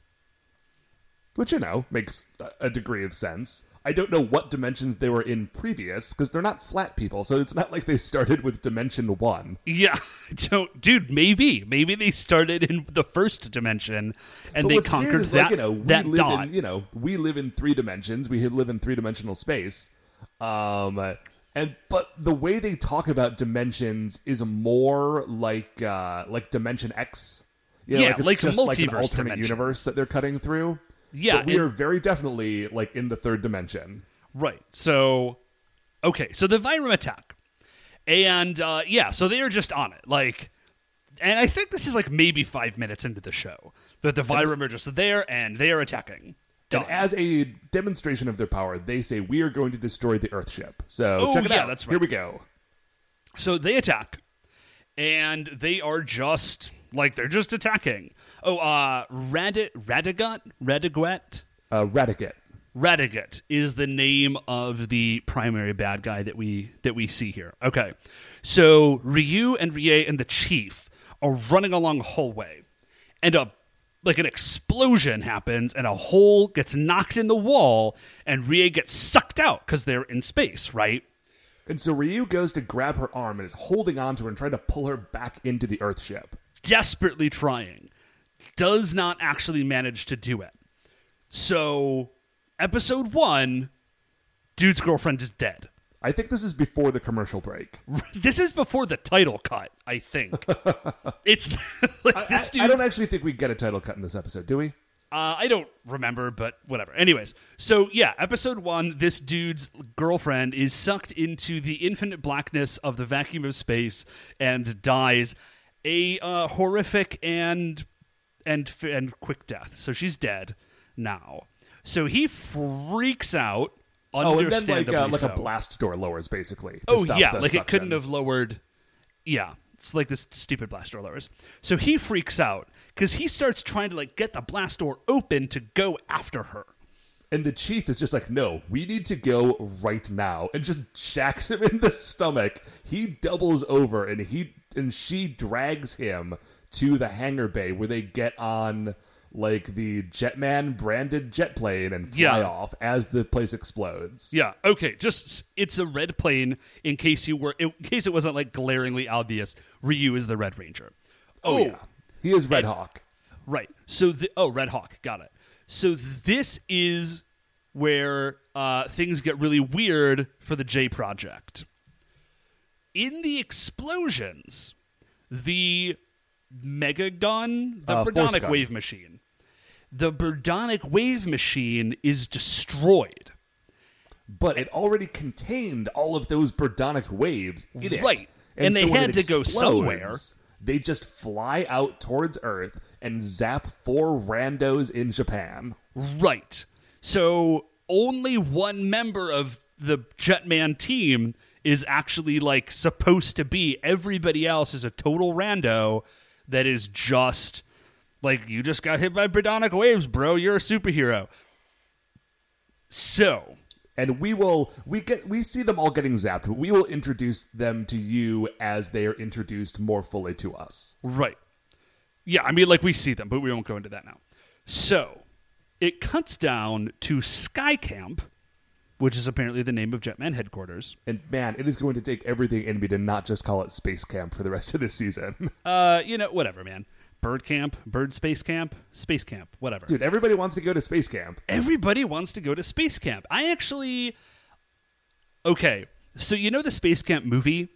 Which, you know, makes a- degree of sense. I don't know what dimensions they were in previous, because they're not flat people, so it's not like they started with Dimension 1. Yeah, *laughs* so, dude, maybe, maybe they started in the first dimension and But they conquered is, that like, you know, we that live dot. in, you know, we live in three dimensions. We live in three dimensional space. Um, and but the way they talk about dimensions is more like uh, like Dimension X. You know, Yeah, like it's like just like an alternate dimensions. universe that they're cutting through. Yeah, but we and- are very definitely like in the third dimension. Right. So, okay. So the Vyram attack, and uh, yeah, so they are just on it. Like, and I think this is like maybe five minutes into the show that the Vyram are just there and they are attacking. Done. And as a demonstration of their power, they say we are going to destroy the Earthship. So Oh, check it yeah, out. that's right. Here we go. So they attack, and they are just like they're just attacking. Oh, uh, Rad- Radigut, Radiguet, Uh, Radicate. Radigat is the name of the primary bad guy that we that we see here. Okay. So Ryu and Rie and the chief are running along a hallway and a like an explosion happens and a hole gets knocked in the wall and Rie gets sucked out cuz they're in space, right? And so Ryu goes to grab her arm and is holding on to her and trying to pull her back into the Earthship. Desperately trying. Does not actually manage to do it. So episode 1 dude's girlfriend is dead. I think this is before the commercial break. *laughs* This is before the title cut, I think. *laughs* it's *laughs* like I, this dude. I don't actually think we get a title cut in this episode, do we? uh, I don't remember, but whatever. Anyways, so yeah, episode one. This dude's girlfriend is sucked into the infinite blackness of the vacuum of space and dies a uh, horrific and and and quick death. So she's dead now. So he freaks out. Oh, and then like uh, like so. a blast door lowers basically. Oh yeah, like it couldn't have lowered. Yeah, it's like this stupid blast door lowers. So he freaks out because he starts trying to like get the blast door open to go after her. And the chief is just like, no, we need to go right now, and just jacks him *laughs* in the stomach. He doubles over, and he and she drags him to the hangar bay where they get on like the Jetman branded jet plane and fly Yeah. off as the place explodes. Yeah. Okay. Just it's a red plane. In case you were, in case it wasn't like glaringly obvious, Ryu is the Red Ranger. Oh, yeah, he is Red Hawk. Right. So the oh Red Hawk, got it. So this is where uh, things get really weird for the J Project. In the explosions, the mega gun, the Uh, force Birdonic gun. wave machine, the Birdonic wave machine is destroyed. but it already contained all of those Birdonic waves in it. Right. And they when had it to go somewhere. They just fly out towards Earth and zap four randos in Japan. Right. So only one member of the Jetman team is actually like supposed to be. Everybody else is a total rando that is just like you just got hit by Birdonic waves, bro. You're a superhero. So And we will we get we see them all getting zapped, but we will introduce them to you as they are introduced more fully to us. Right. Yeah, I mean, like we see them, but we won't go into that now. So it cuts down to Sky Camp, which is apparently the name of Jetman headquarters. And man, it is going to take everything in me to not just call it Space Camp for the rest of this season. *laughs* Uh, you know, whatever, man. Bird camp, bird space camp, space camp, whatever. Dude, everybody wants to go to Space Camp. Everybody wants to go to space camp. I actually. Okay, so you know the space camp movie?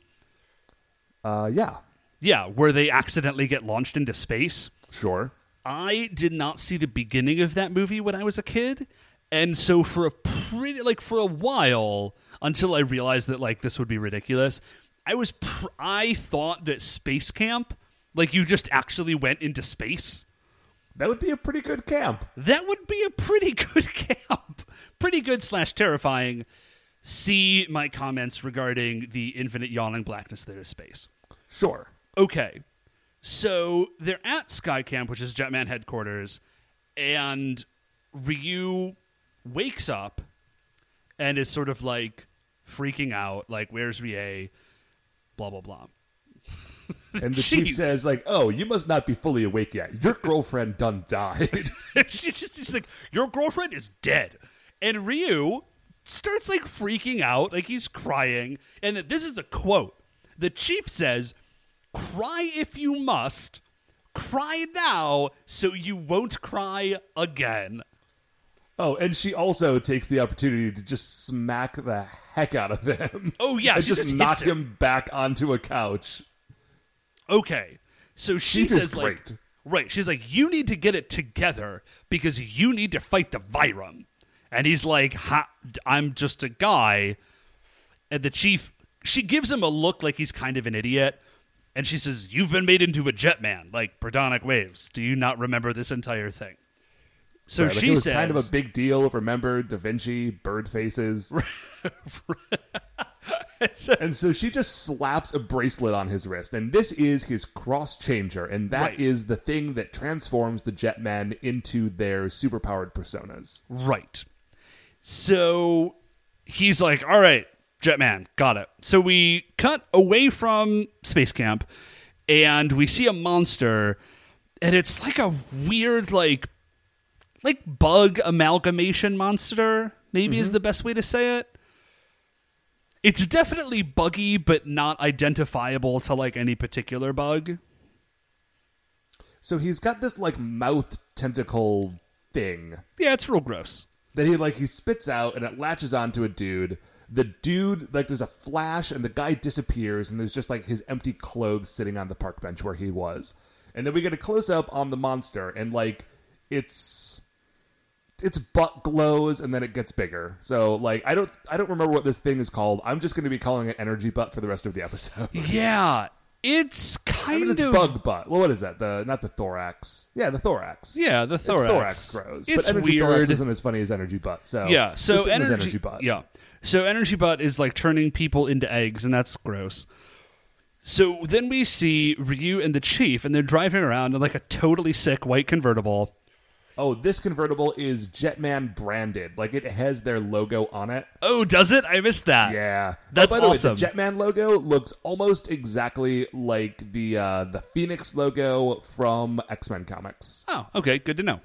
Uh yeah. Yeah, where they accidentally get launched into space. Sure. I did not see the beginning of that movie when I was a kid. And so for a pretty like for a while until I realized that like this would be ridiculous, I was pr- I thought that space camp like you just actually went into space. That would be a pretty good camp. That would be a pretty *laughs* good camp. Pretty good slash terrifying. See my comments regarding the infinite yawning blackness that is space. Sure. Okay. So they're at Sky Camp, which is Jetman headquarters, and Ryu wakes up and is sort of like freaking out, like, where's VA? Blah, blah, blah. *laughs* And the chief Chief. says, like, oh, you must not be fully awake yet. Your girlfriend done died. *laughs* she just she's like, Your girlfriend is dead. And Ryu starts like freaking out, like he's crying. And this is a quote. The chief says, Cry if you must. Cry now so you won't cry again. Oh, and she also takes the opportunity to just smack the heck out of him. *laughs* Oh, yeah, and she just, just knock him. him back onto a couch. Okay. So she is says, like, right. She's like, you need to get it together because you need to fight the Vyram, And he's like, ha, I'm just a guy. And the chief, she gives him a look like he's kind of an idiot. And she says, You've been made into a jetman, like Birdonic waves. Do you not remember this entire thing? So Right, like she it was says, kind of a big deal. Remember Da Vinci, bird faces. *laughs* *laughs* and so she just slaps a bracelet on his wrist, and this is his cross changer, and that is Right. the thing that transforms the Jetmen into their superpowered personas. Right. So he's like, all right, Jetman, got it. So we cut away from Space Camp and we see a monster and it's like a weird like like bug amalgamation monster, maybe is mm-hmm. the best way to say it. It's definitely buggy but not identifiable to like any particular bug. So he's got this like mouth tentacle thing Yeah, it's real gross. that he like he spits out and it latches onto a dude. The dude like there's a flash and the guy disappears and there's just like his empty clothes sitting on the park bench where he was. And then we get a close up on the monster and like it's its butt glows and then it gets bigger. So like I don't I don't remember what this thing is called. I'm just going to be calling it energy butt for the rest of the episode. *laughs* Yeah, it's I kind mean, it's of bug butt. Well, what is that? The not the thorax. Yeah, the thorax. Yeah, the thorax. It's thorax grows. It's but energy thorax weird. isn't as funny as energy butt. So Yeah, so this thing is energy, energy butt. Yeah, so energy butt is like turning people into eggs, and that's gross. So then we see Ryu and the chief, and they're driving around in like a totally sick white convertible, oh, this convertible is Jetman branded. Like it has their logo on it. Oh, does it? I missed that. Yeah, That's oh, by the awesome. Way, the Jetman logo looks almost exactly like the uh, the Phoenix logo from X Men comics. Oh, okay. Good to know.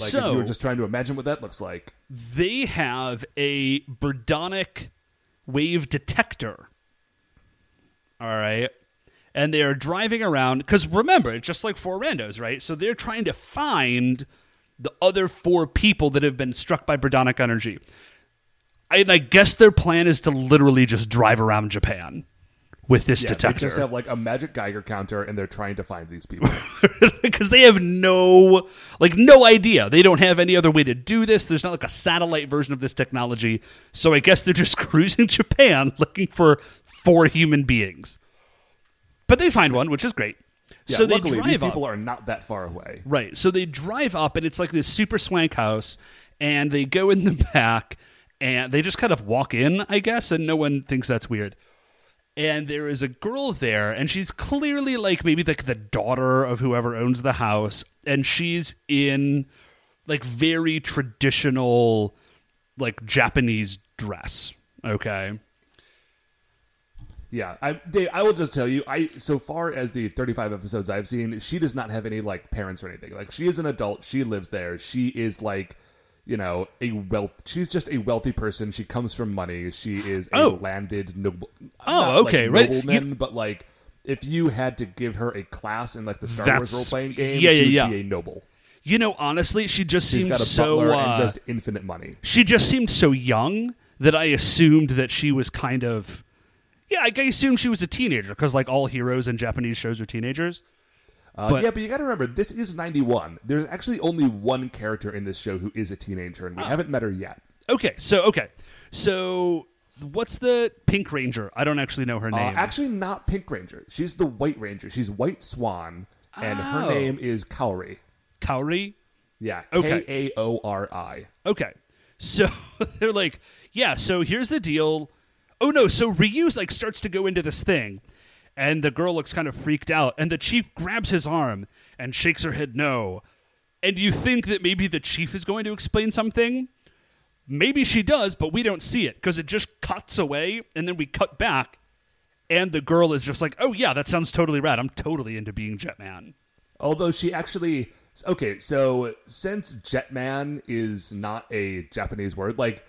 Like so if you were just trying to imagine what that looks like. they have a Birdonic wave detector. All right. And they are driving around because remember, it's just like four randos, right? So they're trying to find the other four people that have been struck by Birdonic energy. I, I guess their plan is to literally just drive around Japan with this Yeah, they detector. just have like a magic Geiger counter, and they're trying to find these people. *laughs* because they have no like no idea they don't have any other way to do this there's not like a satellite version of this technology so i guess they're just *laughs* cruising japan looking for four human beings but they find one which is great Yeah, so they luckily drive these up people are not that far away. Right. So they drive up, and it's like this super swank house, and they go in the *laughs* back, and they just kind of walk in, I guess, and no one thinks that's weird. And there is a girl there, and she's clearly like maybe like the daughter of whoever owns the house, and she's in like very traditional, like Japanese dress. Okay. Yeah, I, Dave, I will just tell you, I so far as the 35 episodes I've seen, she does not have any like parents or anything. Like she is an adult, she lives there. She is like, you know, a wealth. She's just a wealthy person. She comes from money. She is a Oh. landed noble. Oh, not, like, okay, right. nobleman, You- but like if you had to give her a class in like the Star Wars role playing game, yeah, she would yeah, be yeah. a noble. You know, honestly, she just She's seemed a so. uh, and just infinite money. she just seemed so young that I assumed that she was kind of. Yeah, I assume she was a teenager because, like, all heroes in Japanese shows are teenagers. Uh, But- yeah, but you got to remember, this is 91. There's actually only one character in this show who is a teenager, and we haven't met her yet. Okay, so okay, so what's the Pink Ranger? I don't actually know her Uh, name. actually, not Pink Ranger. She's the White Ranger. She's White Swan, and Oh. her name is Kaori. Kaori. Yeah, Okay. K A O R I. Okay, so *laughs* they're like, yeah. So here's the deal. Oh no! So Ryu's like starts to go into this thing, and the girl looks kind of freaked out, and the chief grabs his arm and shakes her head no. And you think that maybe the chief is going to explain something? Maybe she does, but we don't see it because it just cuts away, and then we cut back, and the girl is just like, "Oh yeah, that sounds totally rad. I'm totally into being Jetman." Although she actually. Okay, so since Jetman is not a Japanese word, like.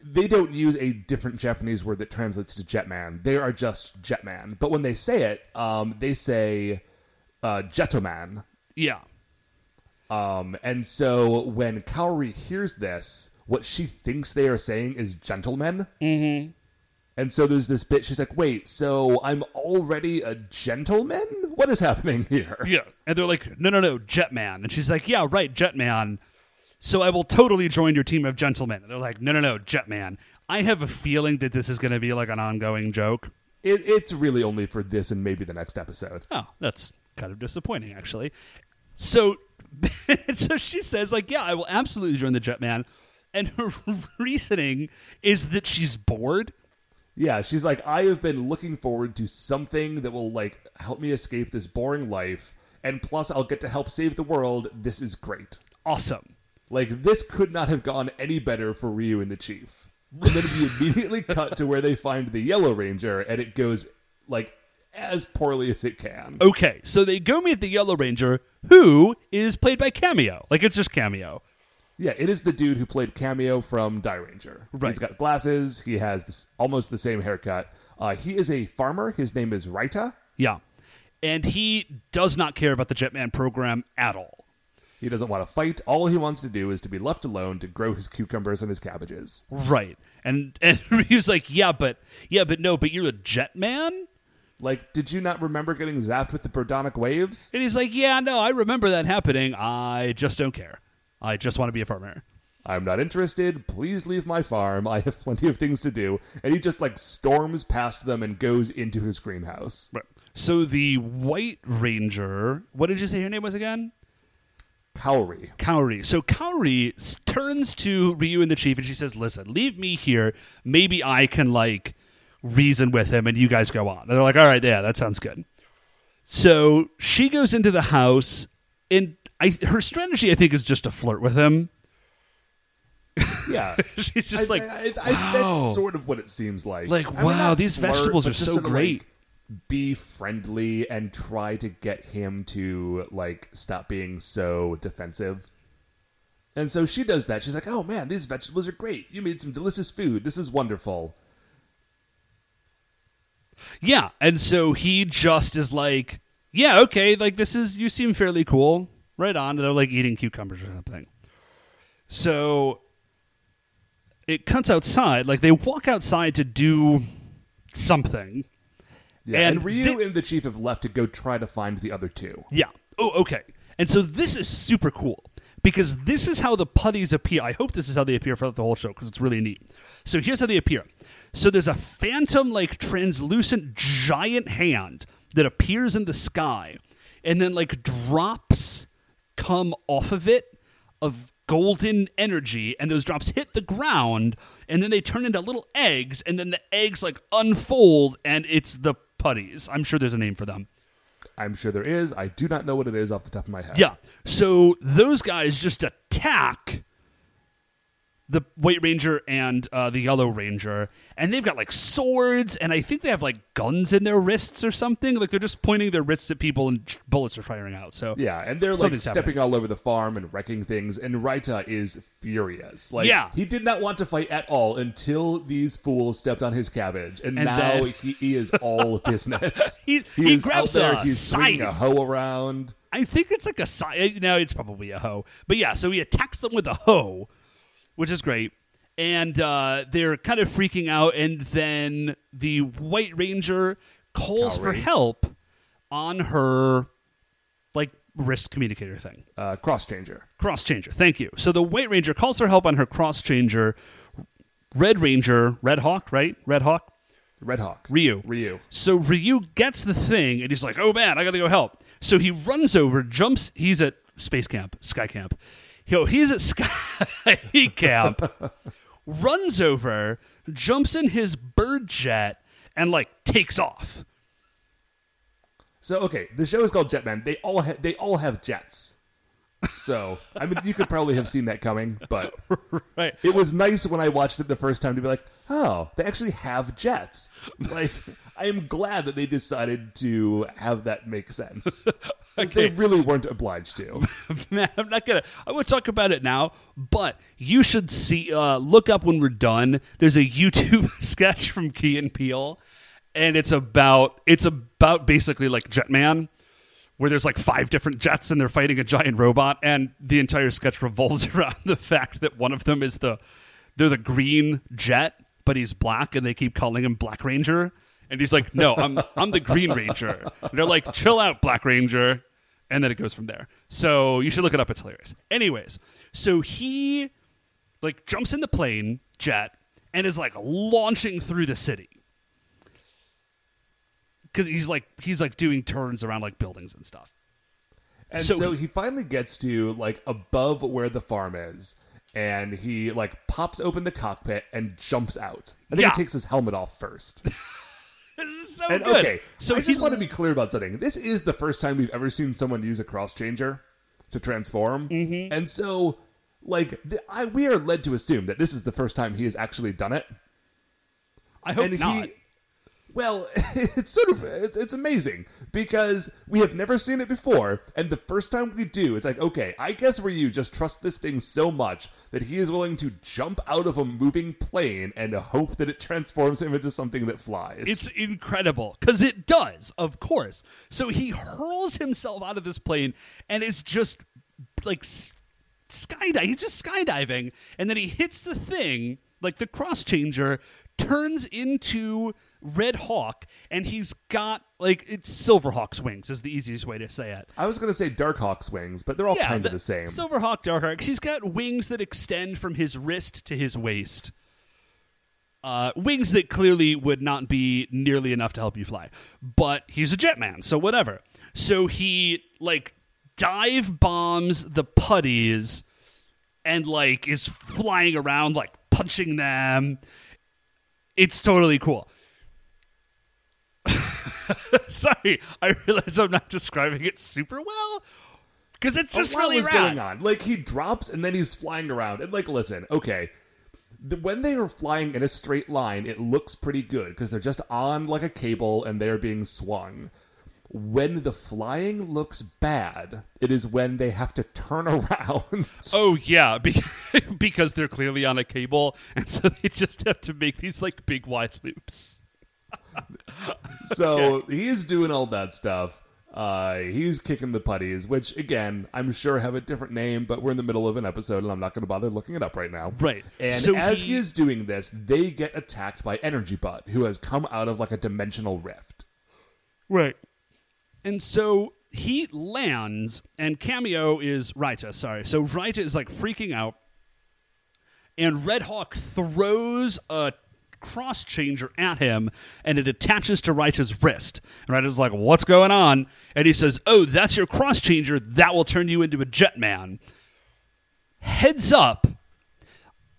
They don't use a different Japanese word that translates to Jetman. They are just Jetman. But when they say it, um, they say uh, Jetoman. Yeah, Um, and so when Kaori hears this, what she thinks they are saying is gentlemen. Mm-hmm. And so there's this bit. She's like, "Wait, so I'm already a gentleman? What is happening here?" Yeah. And they're like, no, no, no, Jetman. And she's like, yeah, right, Jetman. So I will totally join your team of gentlemen. And they're like, no, no, no, Jetman. I have a feeling that this is going to be like an ongoing joke. It, it's really only for this and maybe the next episode. Oh, that's kind of disappointing, actually. So, *laughs* so she says, like, yeah, I will absolutely join the Jetman. And her *laughs* reasoning is that she's bored. Yeah, she's like, "I have been looking forward to something that will like help me escape this boring life, and plus I'll get to help save the world. This is great." Awesome. Like this could not have gone any better for Ryu and the Chief. And then we immediately *laughs* cut to where they find the Yellow Ranger, and it goes like as poorly as it can. Okay, so they go meet the Yellow Ranger, who is played by Cameo. Like, it's just Cameo. Yeah, it is the dude who played Cameo from Dai Ranger. Right. He's got glasses. He has this, almost the same haircut. Uh, he is a farmer. His name is Raita. Yeah. And he does not care about the Jetman program at all. He doesn't want to fight. All he wants to do is to be left alone to grow his cucumbers and his cabbages. Right. And *laughs* and Ryu's like, yeah, but yeah, but no, but you're a jet man. Like, did you not remember getting zapped with the Birdonic waves? And he's like, yeah, no, I remember that happening. I just don't care. I just want to be a farmer. I'm not interested. Please leave my farm. I have plenty of things to do. And he just like storms past them and goes into his greenhouse. Right. So the White Ranger, what did you say her name was again? Kaori. Kaori. So Kaori turns to Ryu and the chief and she says, "Listen, leave me here. Maybe I can like reason with him, and you guys go on." And they're like, "All right, yeah, that sounds good." So she goes into the house, and I her strategy, I think, is just to flirt with him. Yeah. *laughs* She's just I- like, I- I- wow. that's sort of what it seems like. Like, mean, wow, these flirt, vegetables are so great. like, be friendly and try to get him to like stop being so defensive. And so she does that. She's like, "Oh man, these vegetables are great. You made some delicious food. This is wonderful." Yeah, and so he just is like, yeah, okay, like this is you seem fairly cool. Right on. They're like eating cucumbers or something. So it cuts outside, like they walk outside to do something. Yeah, And and, Ryu thi- and the chief have left to go try to find the other two. Yeah. Oh, okay. And so this is super cool because this is how the putties appear. I hope this is how they appear throughout the whole show because it's really neat. So here's how they appear. So there's a phantom, like translucent giant hand that appears in the sky and then like drops come off of it of golden energy and those drops hit the ground and then they turn into little eggs and then the eggs like unfold and it's the putties. I'm sure there's a name for them. I'm sure there is. I do not know what it is off the top of my head. Yeah. So those guys just attack the White Ranger and uh, the Yellow Ranger, and they've got like swords, and I think they have like guns in their wrists or something. Like they're just pointing their wrists at people, and bullets are firing out. So Yeah, and they're like stepping happening. all over the farm and wrecking things, and Raita is furious. Like, Yeah. he did not want to fight at all until these fools stepped on his cabbage, and, And now then- *laughs* he, he is all business. *laughs* He- he is grabs out there, a he's swinging a hoe around. I think it's like a side. No, it's probably a hoe. But yeah, so he attacks them with a hoe, which is great. And uh, they're kind of freaking out. And then the White Ranger calls for help on her like wrist communicator thing. Uh, cross changer. Cross changer. Thank you. So the White Ranger calls for help on her cross changer. Red Ranger, Red Hawk, right? Red Hawk, Red Hawk. Ryu. Ryu. So Ryu gets the thing and he's like, "Oh man, I gotta go help." So he runs over, jumps. He's at space camp, sky camp. He'll, he's at sky *laughs* camp. runs over, jumps in his bird jet, and like takes off. So okay, the show is called Jetman. They all ha- they all have jets. So I mean, you could probably have seen that coming, but *laughs* Right. it was nice when I watched it the first time to be like, oh, they actually have jets. Like, I am glad that they decided to have that make sense. *laughs* 'Cause they Okay. really weren't obliged to. *laughs* Man, I'm not gonna. I won't talk about it now, but you should see. Uh, look up when we're done. There's a YouTube sketch from Key and Peele, and it's about it's about basically like Jetman, where there's like five different jets and they're fighting a giant robot, and the entire sketch revolves *laughs* around the fact that one of them is the they're the green jet, but he's black, and they keep calling him Black Ranger. And he's like, "No, I'm I'm the Green Ranger." And they're like, "Chill out, Black Ranger." and then it goes from there. So you should look it up. It's hilarious. Anyways, so he like jumps in the plane jet and is like launching through the city because he's like he's like doing turns around like buildings and stuff. And So- so, he finally gets to like above where the farm is, and he like pops open the cockpit and jumps out. I think Yeah. he takes his helmet off first. *laughs* This is so And good. okay, so I just want to be clear about something. This is the first time we've ever seen someone use a cross changer to transform, mm-hmm. and so like th- I, we are led to assume that this is the first time he has actually done it. I hope and not. he well *laughs* it's sort of it's, it's amazing because we have never seen it before and the first time we do it's like okay i guess ryu just trusts this thing so much that he is willing to jump out of a moving plane and hope that it transforms him into something that flies It's incredible because it does, of course. So he hurls himself out of this plane and is just like skydive. He's just skydiving, and then he hits the thing like the cross changer turns into Red Hawk, and he's got like it's Silverhawk's wings is the easiest way to say it. i was going to say dark hawk's wings but they're all kind of the same Silverhawk, Darkhawk. He's got wings that extend from his wrist to his waist. Uh, wings that clearly would not be nearly enough to help you fly, but he's a jetman, so whatever. So he like dive bombs the putties and like is flying around like punching them. It's totally cool. *laughs* Sorry, I realize I'm not describing it super well. because it's just a lot really was rad. going on. Like he drops and then he's flying around. And like, listen, okay, the, when they are flying in a straight line, it looks pretty good because they're just on like a cable and they're being swung. When the flying looks bad, it is when they have to turn *laughs* around. Oh yeah, be- *laughs* because they're clearly on a cable, and so they just have to make these like big wide loops. *laughs* so he's doing all that stuff. Uh, he's kicking the putties, which again, I'm sure have a different name, but we're in the middle of an episode and I'm not going to bother looking it up right now. Right. And So as he- he is doing this, they get attacked by Energy Butt, who has come out of like a dimensional rift. Right. And so he lands, and Cameo is Raita, sorry. So Raita is like freaking out, and Red Hawk throws a cross changer at him, and it attaches to Raita's wrist. And Raita's like, What's going on? And he says, Oh, that's your cross changer. That will turn you into a Jetman. Heads up.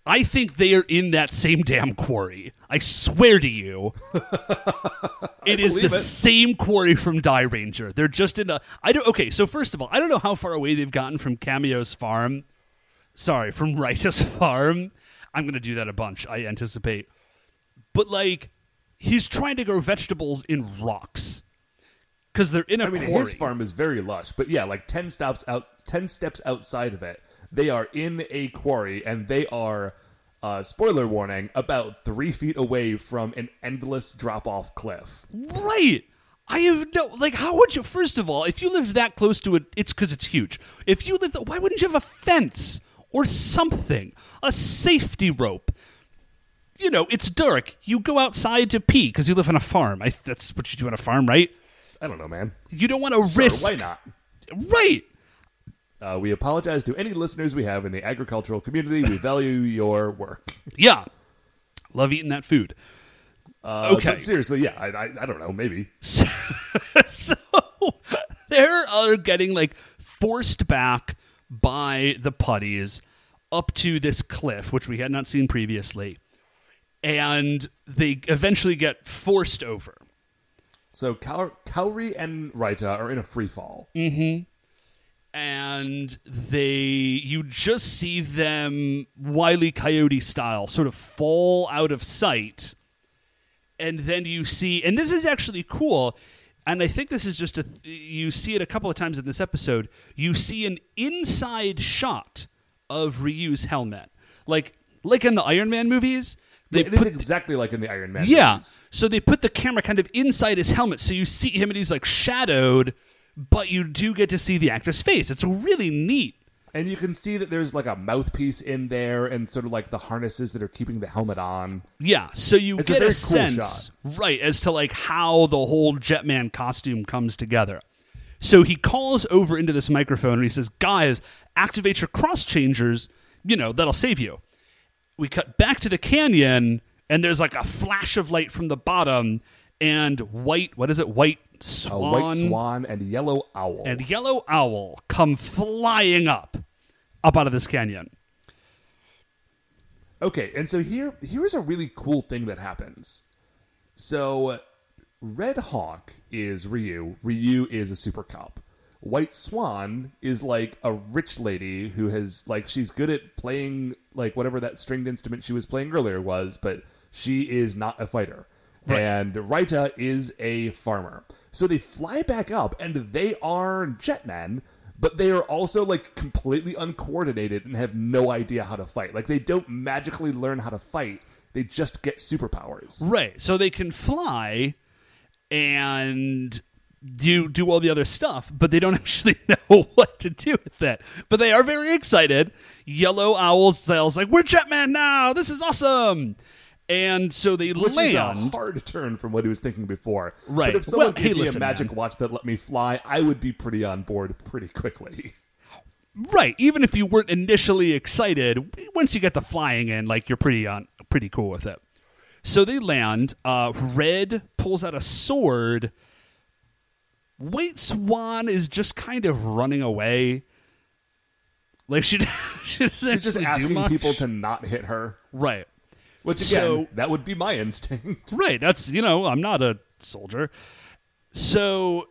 I think they are in that same damn quarry. I swear to you. *laughs* It is the it. same quarry from Dai Ranger. They're just in a. I don't. Okay, so first of all, I don't know how far away they've gotten from Cameo's farm. Sorry, from Raita's *laughs* farm. I'm going to do that a bunch. I anticipate, but like, he's trying to grow vegetables in rocks because they're in a I mean, quarry. his farm is very lush, but yeah, like ten stops out, ten steps outside of it, they are in a quarry, and they are. Uh, spoiler warning: about three feet away from an endless drop-off cliff. Right. I have no like. How would you? First of all, if you live that close to it, it's because it's huge. If you live, why wouldn't you have a fence or something, a safety rope? You know, it's dark. You go outside to pee because you live on a farm. I, that's what you do on a farm, right? I don't know, man. You don't want to Sure, risk. why not? Right. Uh, we apologize to any listeners we have in the agricultural community. We *laughs* value your work. Yeah. Love eating that food. Uh, Okay. seriously, yeah, I, I, I don't know, maybe. *laughs* So, *laughs* so they're uh, getting like forced back by the putties up to this cliff, which we had not seen previously, and they eventually get forced over. So Kaur- Kaori and Raita are in a free fall. Mm-hmm. and they you just see them wily coyote style sort of fall out of sight and then you see and this is actually cool and i think this is just a you see it a couple of times in this episode you see an inside shot of ryu's helmet like like in the iron man movies they It is put exactly like in the Iron Man yeah. movies. So they put the camera kind of inside his helmet, so you see him and he's like shadowed, but you do get to see the actor's face. It's really neat. And you can see that there's like a mouthpiece in there and sort of like the harnesses that are keeping the helmet on. Yeah, so you It's get a, cool sense, right, as to like how the whole Jetman costume comes together. So he calls over into this microphone and he says, "Guys, activate your cross changers. You know that'll save you." We cut back to the canyon, and there's like a flash of light from the bottom, and white. What is it? White A swan. white swan and yellow owl. and yellow owl come flying up up out of this canyon. Okay, and so here here's a really cool thing that happens. So Red Hawk is Ryu. Ryu is a super cop. White Swan is like a rich lady who has like she's good at playing like whatever that stringed instrument she was playing earlier was, but she is not a fighter. And Raita is a farmer. So they fly back up and they are jetmen, but they are also like completely uncoordinated and have no idea how to fight. Like they don't magically learn how to fight. They just get superpowers. Right. So they can fly and do do all the other stuff, but they don't *laughs* actually know *laughs* what to do with it. But they are very excited. Yellow Owl says like, "We're Jetman now. This is awesome." And so they Which is a land. hard turn from what he was thinking before. Right. But if someone Well, gave hey, me listen, a magic man. watch that let me fly, I would be pretty on board pretty quickly. right. Even if you weren't initially excited, once you get the flying in, like you're pretty on pretty cool with it. So they land. Uh, Red pulls out a sword. White Swan is just kind of running away. Like she, *laughs* she She's just asking people to not hit her. right, Which again, So- that would be my instinct. *laughs* right. That's you know I'm not a soldier. So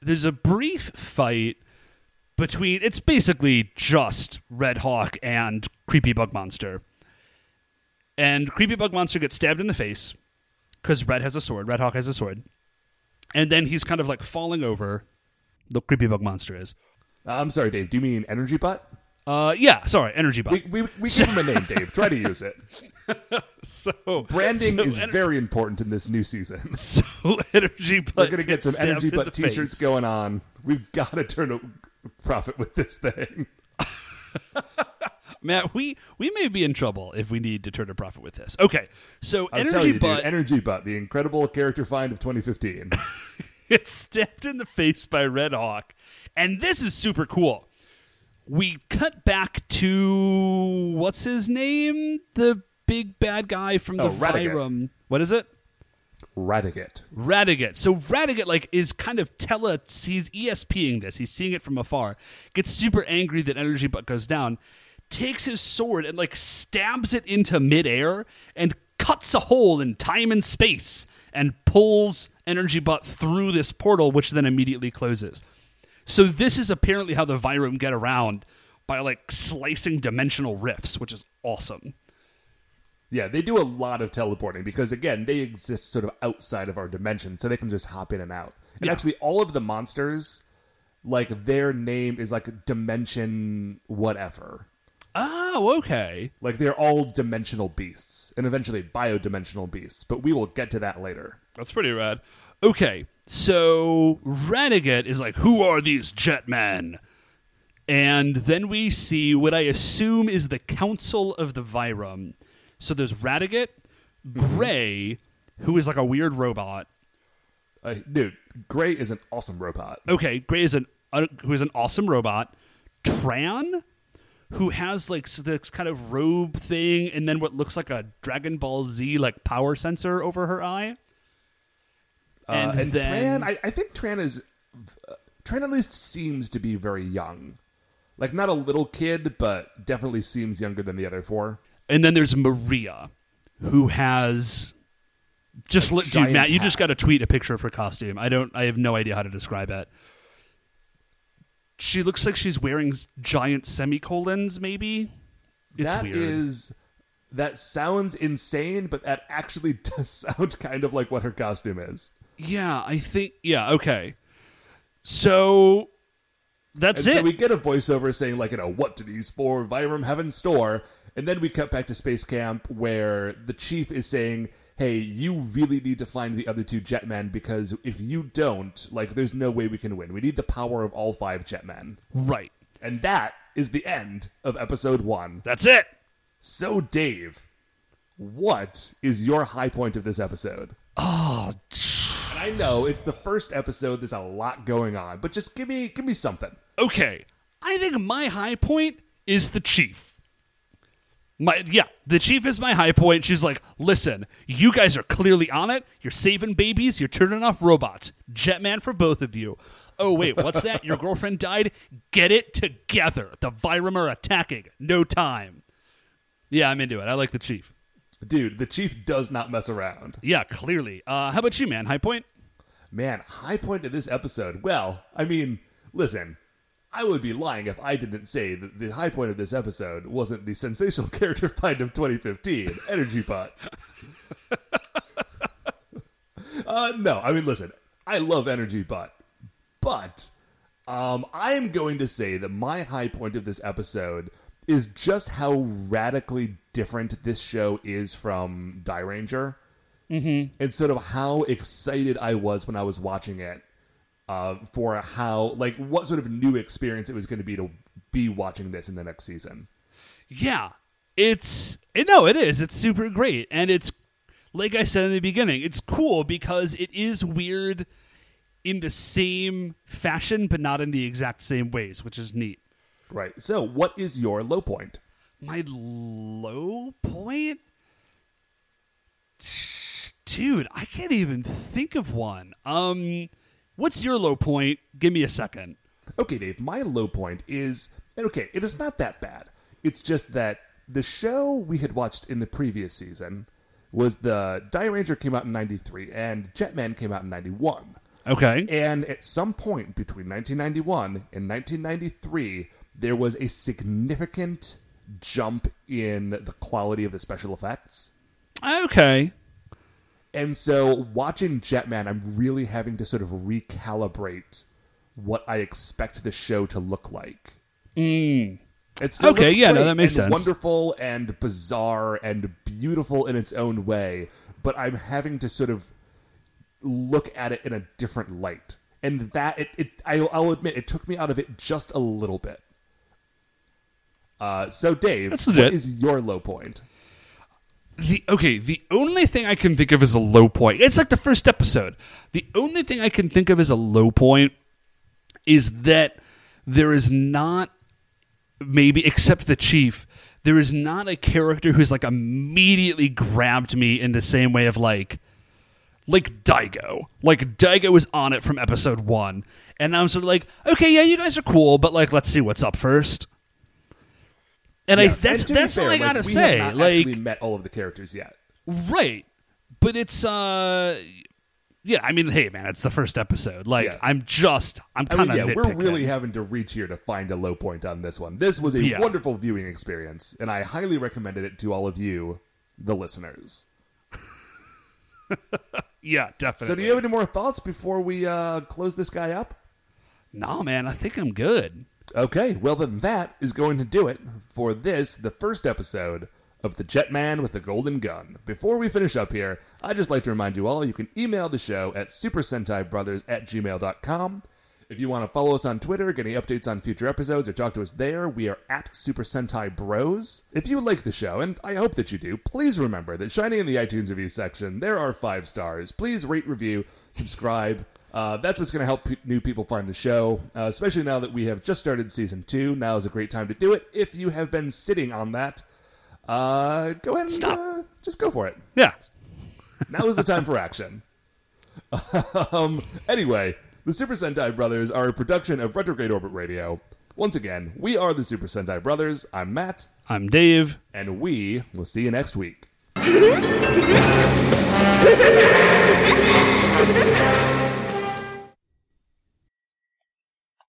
there's a brief fight. between it's basically just Red Hawk and Creepy Bug Monster. And Creepy Bug Monster gets stabbed in the face because Red has a sword. Red Hawk has a sword. And then he's kind of like falling over. The Creepy Bug Monster is. Uh, I'm sorry, Dave. Do you mean Energy Butt? Uh, yeah, sorry, Energy Bug. We, we, we give him a name, Dave. Try to use it. *laughs* so Branding so is ener- very important in this new season. *laughs* so Energy Bug. We're going to get some Energy Butt t shirts face. going on. We've got to turn a profit with this thing. *laughs* Matt, we we may be in trouble if we need to turn a profit with this. Okay, so I'm Energy you, Butt dude, Energy Butt, the incredible character find of 2015. gets *laughs* stabbed in the face by Red Hawk, and this is super cool. We cut back to what's his name, the big bad guy from the Oh. Vyram. What is it? Radigat. Radigat. So Radigat like is kind of tele he's ESPing this. He's seeing it from afar. Gets super angry that Energy Butt goes down. Takes his sword and like stabs it into midair and cuts a hole in time and space and pulls Energy Butt through this portal, which then immediately closes. So this is apparently how the Vyram get around by like slicing dimensional rifts, which is awesome. Yeah, they do a lot of teleporting because again, they exist sort of outside of our dimension, so they can just hop in and out. And Yeah. actually, all of the monsters, like their name is like dimension whatever. Oh, okay. Like they're all dimensional beasts, and eventually biodimensional beasts. But we will get to that later. That's pretty rad. Okay, so Radiguet is like, "Who are these jetmen?" And then we see what I assume is the Council of the Vyram. So there's Radiguet, Gray, who is like a weird robot. Uh, dude, Gray is an awesome robot. Okay, Gray is an uh, who is an awesome robot. Tran, who has like this kind of robe thing, and then what looks like a Dragon Ball Z like power sensor over her eye. Uh, and then Tran, I, I think Tran is uh, Tran at least seems to be very young, like not a little kid, but definitely seems younger than the other four. And then there's Maria, who has just let, dude, Matt, you just got to tweet a picture of her costume. I don't, I have no idea how to describe it. She looks like she's wearing giant semicolons. Maybe it's That weird. is- that sounds insane, but that actually *laughs* does sound kind of like what her costume is. yeah, I think. Yeah, okay. So that's And it. so we get a voiceover saying, like, you know, what do these four Vyram have in store? And then we cut back to Space Camp where the chief is saying, hey, you really need to find the other two Jetmen because if you don't, like, there's no way we can win. We need the power of all five Jetmen. right. And that is the end of episode one. That's it. So, Dave, what is your high point of this episode? Oh, And I know it's the first episode, there's a lot going on, but just give me give me something. okay. I think my high point is the chief. My yeah, the chief is my high point. She's like, listen, you guys are clearly on it. You're saving babies. You're turning off robots. Jetman for both of you. Oh wait, what's that? Your girlfriend died. Get it together. The Vyram are attacking. No time. Yeah, I'm into it. I like the chief. Dude, the chief does not mess around. Yeah, clearly. Uh, how about you, man? High point. Man, high point of this episode. Well, I mean, listen, I would be lying if I didn't say that the high point of this episode wasn't the sensational *laughs* character find of 2015, Energy Pot. *laughs* uh, no, I mean, listen, I love Energy Pot, but um, I am going to say that my high point of this episode is just how radically different this show is from Dai Ranger. And sort of how excited I was when I was watching it uh, for how, like, what sort of new experience it was going to be to be watching this in the next season. Yeah, it's it, no, it is. It's super great, and it's like I said in the beginning. It's cool because it is weird in the same fashion, but not in the exact same ways, which is neat. Right. So, what is your low point? My low point, dude, I can't even think of one. Um, what's your low point? Give me a second. Okay, Dave, my low point is, okay, it is not that bad. It's just that the show we had watched in the previous season was the Dai Ranger came out in 93 and Jetman came out in 91. Okay. And at some point between 1991 and 1993, there was a significant jump in the quality of the special effects. Okay. And so watching Jetman, I'm really having to sort of recalibrate what I expect the show to look like. Mm. It still Okay, yeah, no, that makes sense. Wonderful and bizarre and beautiful in its own way, but I'm having to sort of look at it in a different light, and that it, it I, I'll admit it took me out of it just a little bit. Uh, so Dave, That's what legit. is your low point? The okay, the only thing I can think of as a low point. It's like the first episode. The only thing I can think of as a low point is that there is not maybe except the chief, there is not a character who's like immediately grabbed me in the same way of like like Daigo. Like Daigo was on it from episode 1 and I was sort of like, "Okay, yeah, you guys are cool, but like let's see what's up first. And I that's and that's fair, all I got to we say. Like actually met all of the characters yet. Right. But it's uh yeah, I mean, hey man, it's the first episode. Like Yeah. I'm just I'm I kind mean, of yeah, we're really having to reach here to find a low point on this one. This was a Yeah. wonderful viewing experience, and I highly recommended it to all of you, the listeners. *laughs* Yeah, definitely. So, do you have any more thoughts before we uh, close this guy up? No, man, I think I'm good. Okay, well, then that is going to do it for this, the first episode of The Jetman with the Golden Gun. Before we finish up here, I'd just like to remind you all you can email the show at supersentaibrothers at gmail.com. If you want to follow us on Twitter, get any updates on future episodes, or talk to us there, we are at Super Sentai Bros. If you like the show, and I hope that you do, please remember that shining in the iTunes review section, there are five stars. Please rate, review, subscribe. Uh, that's what's going to help pe- new people find the show, uh, especially now that we have just started season two. Now is a great time to do it. If you have been sitting on that, uh, go ahead and Stop. Uh, just go for it. Yeah. *laughs* Now is the time for action. *laughs* um, anyway, the Super Sentai Brothers are a production of Retrograde Orbit Radio. Once again, we are the Super Sentai Brothers. I'm Matt, I'm Dave. and we will see you next week. *laughs*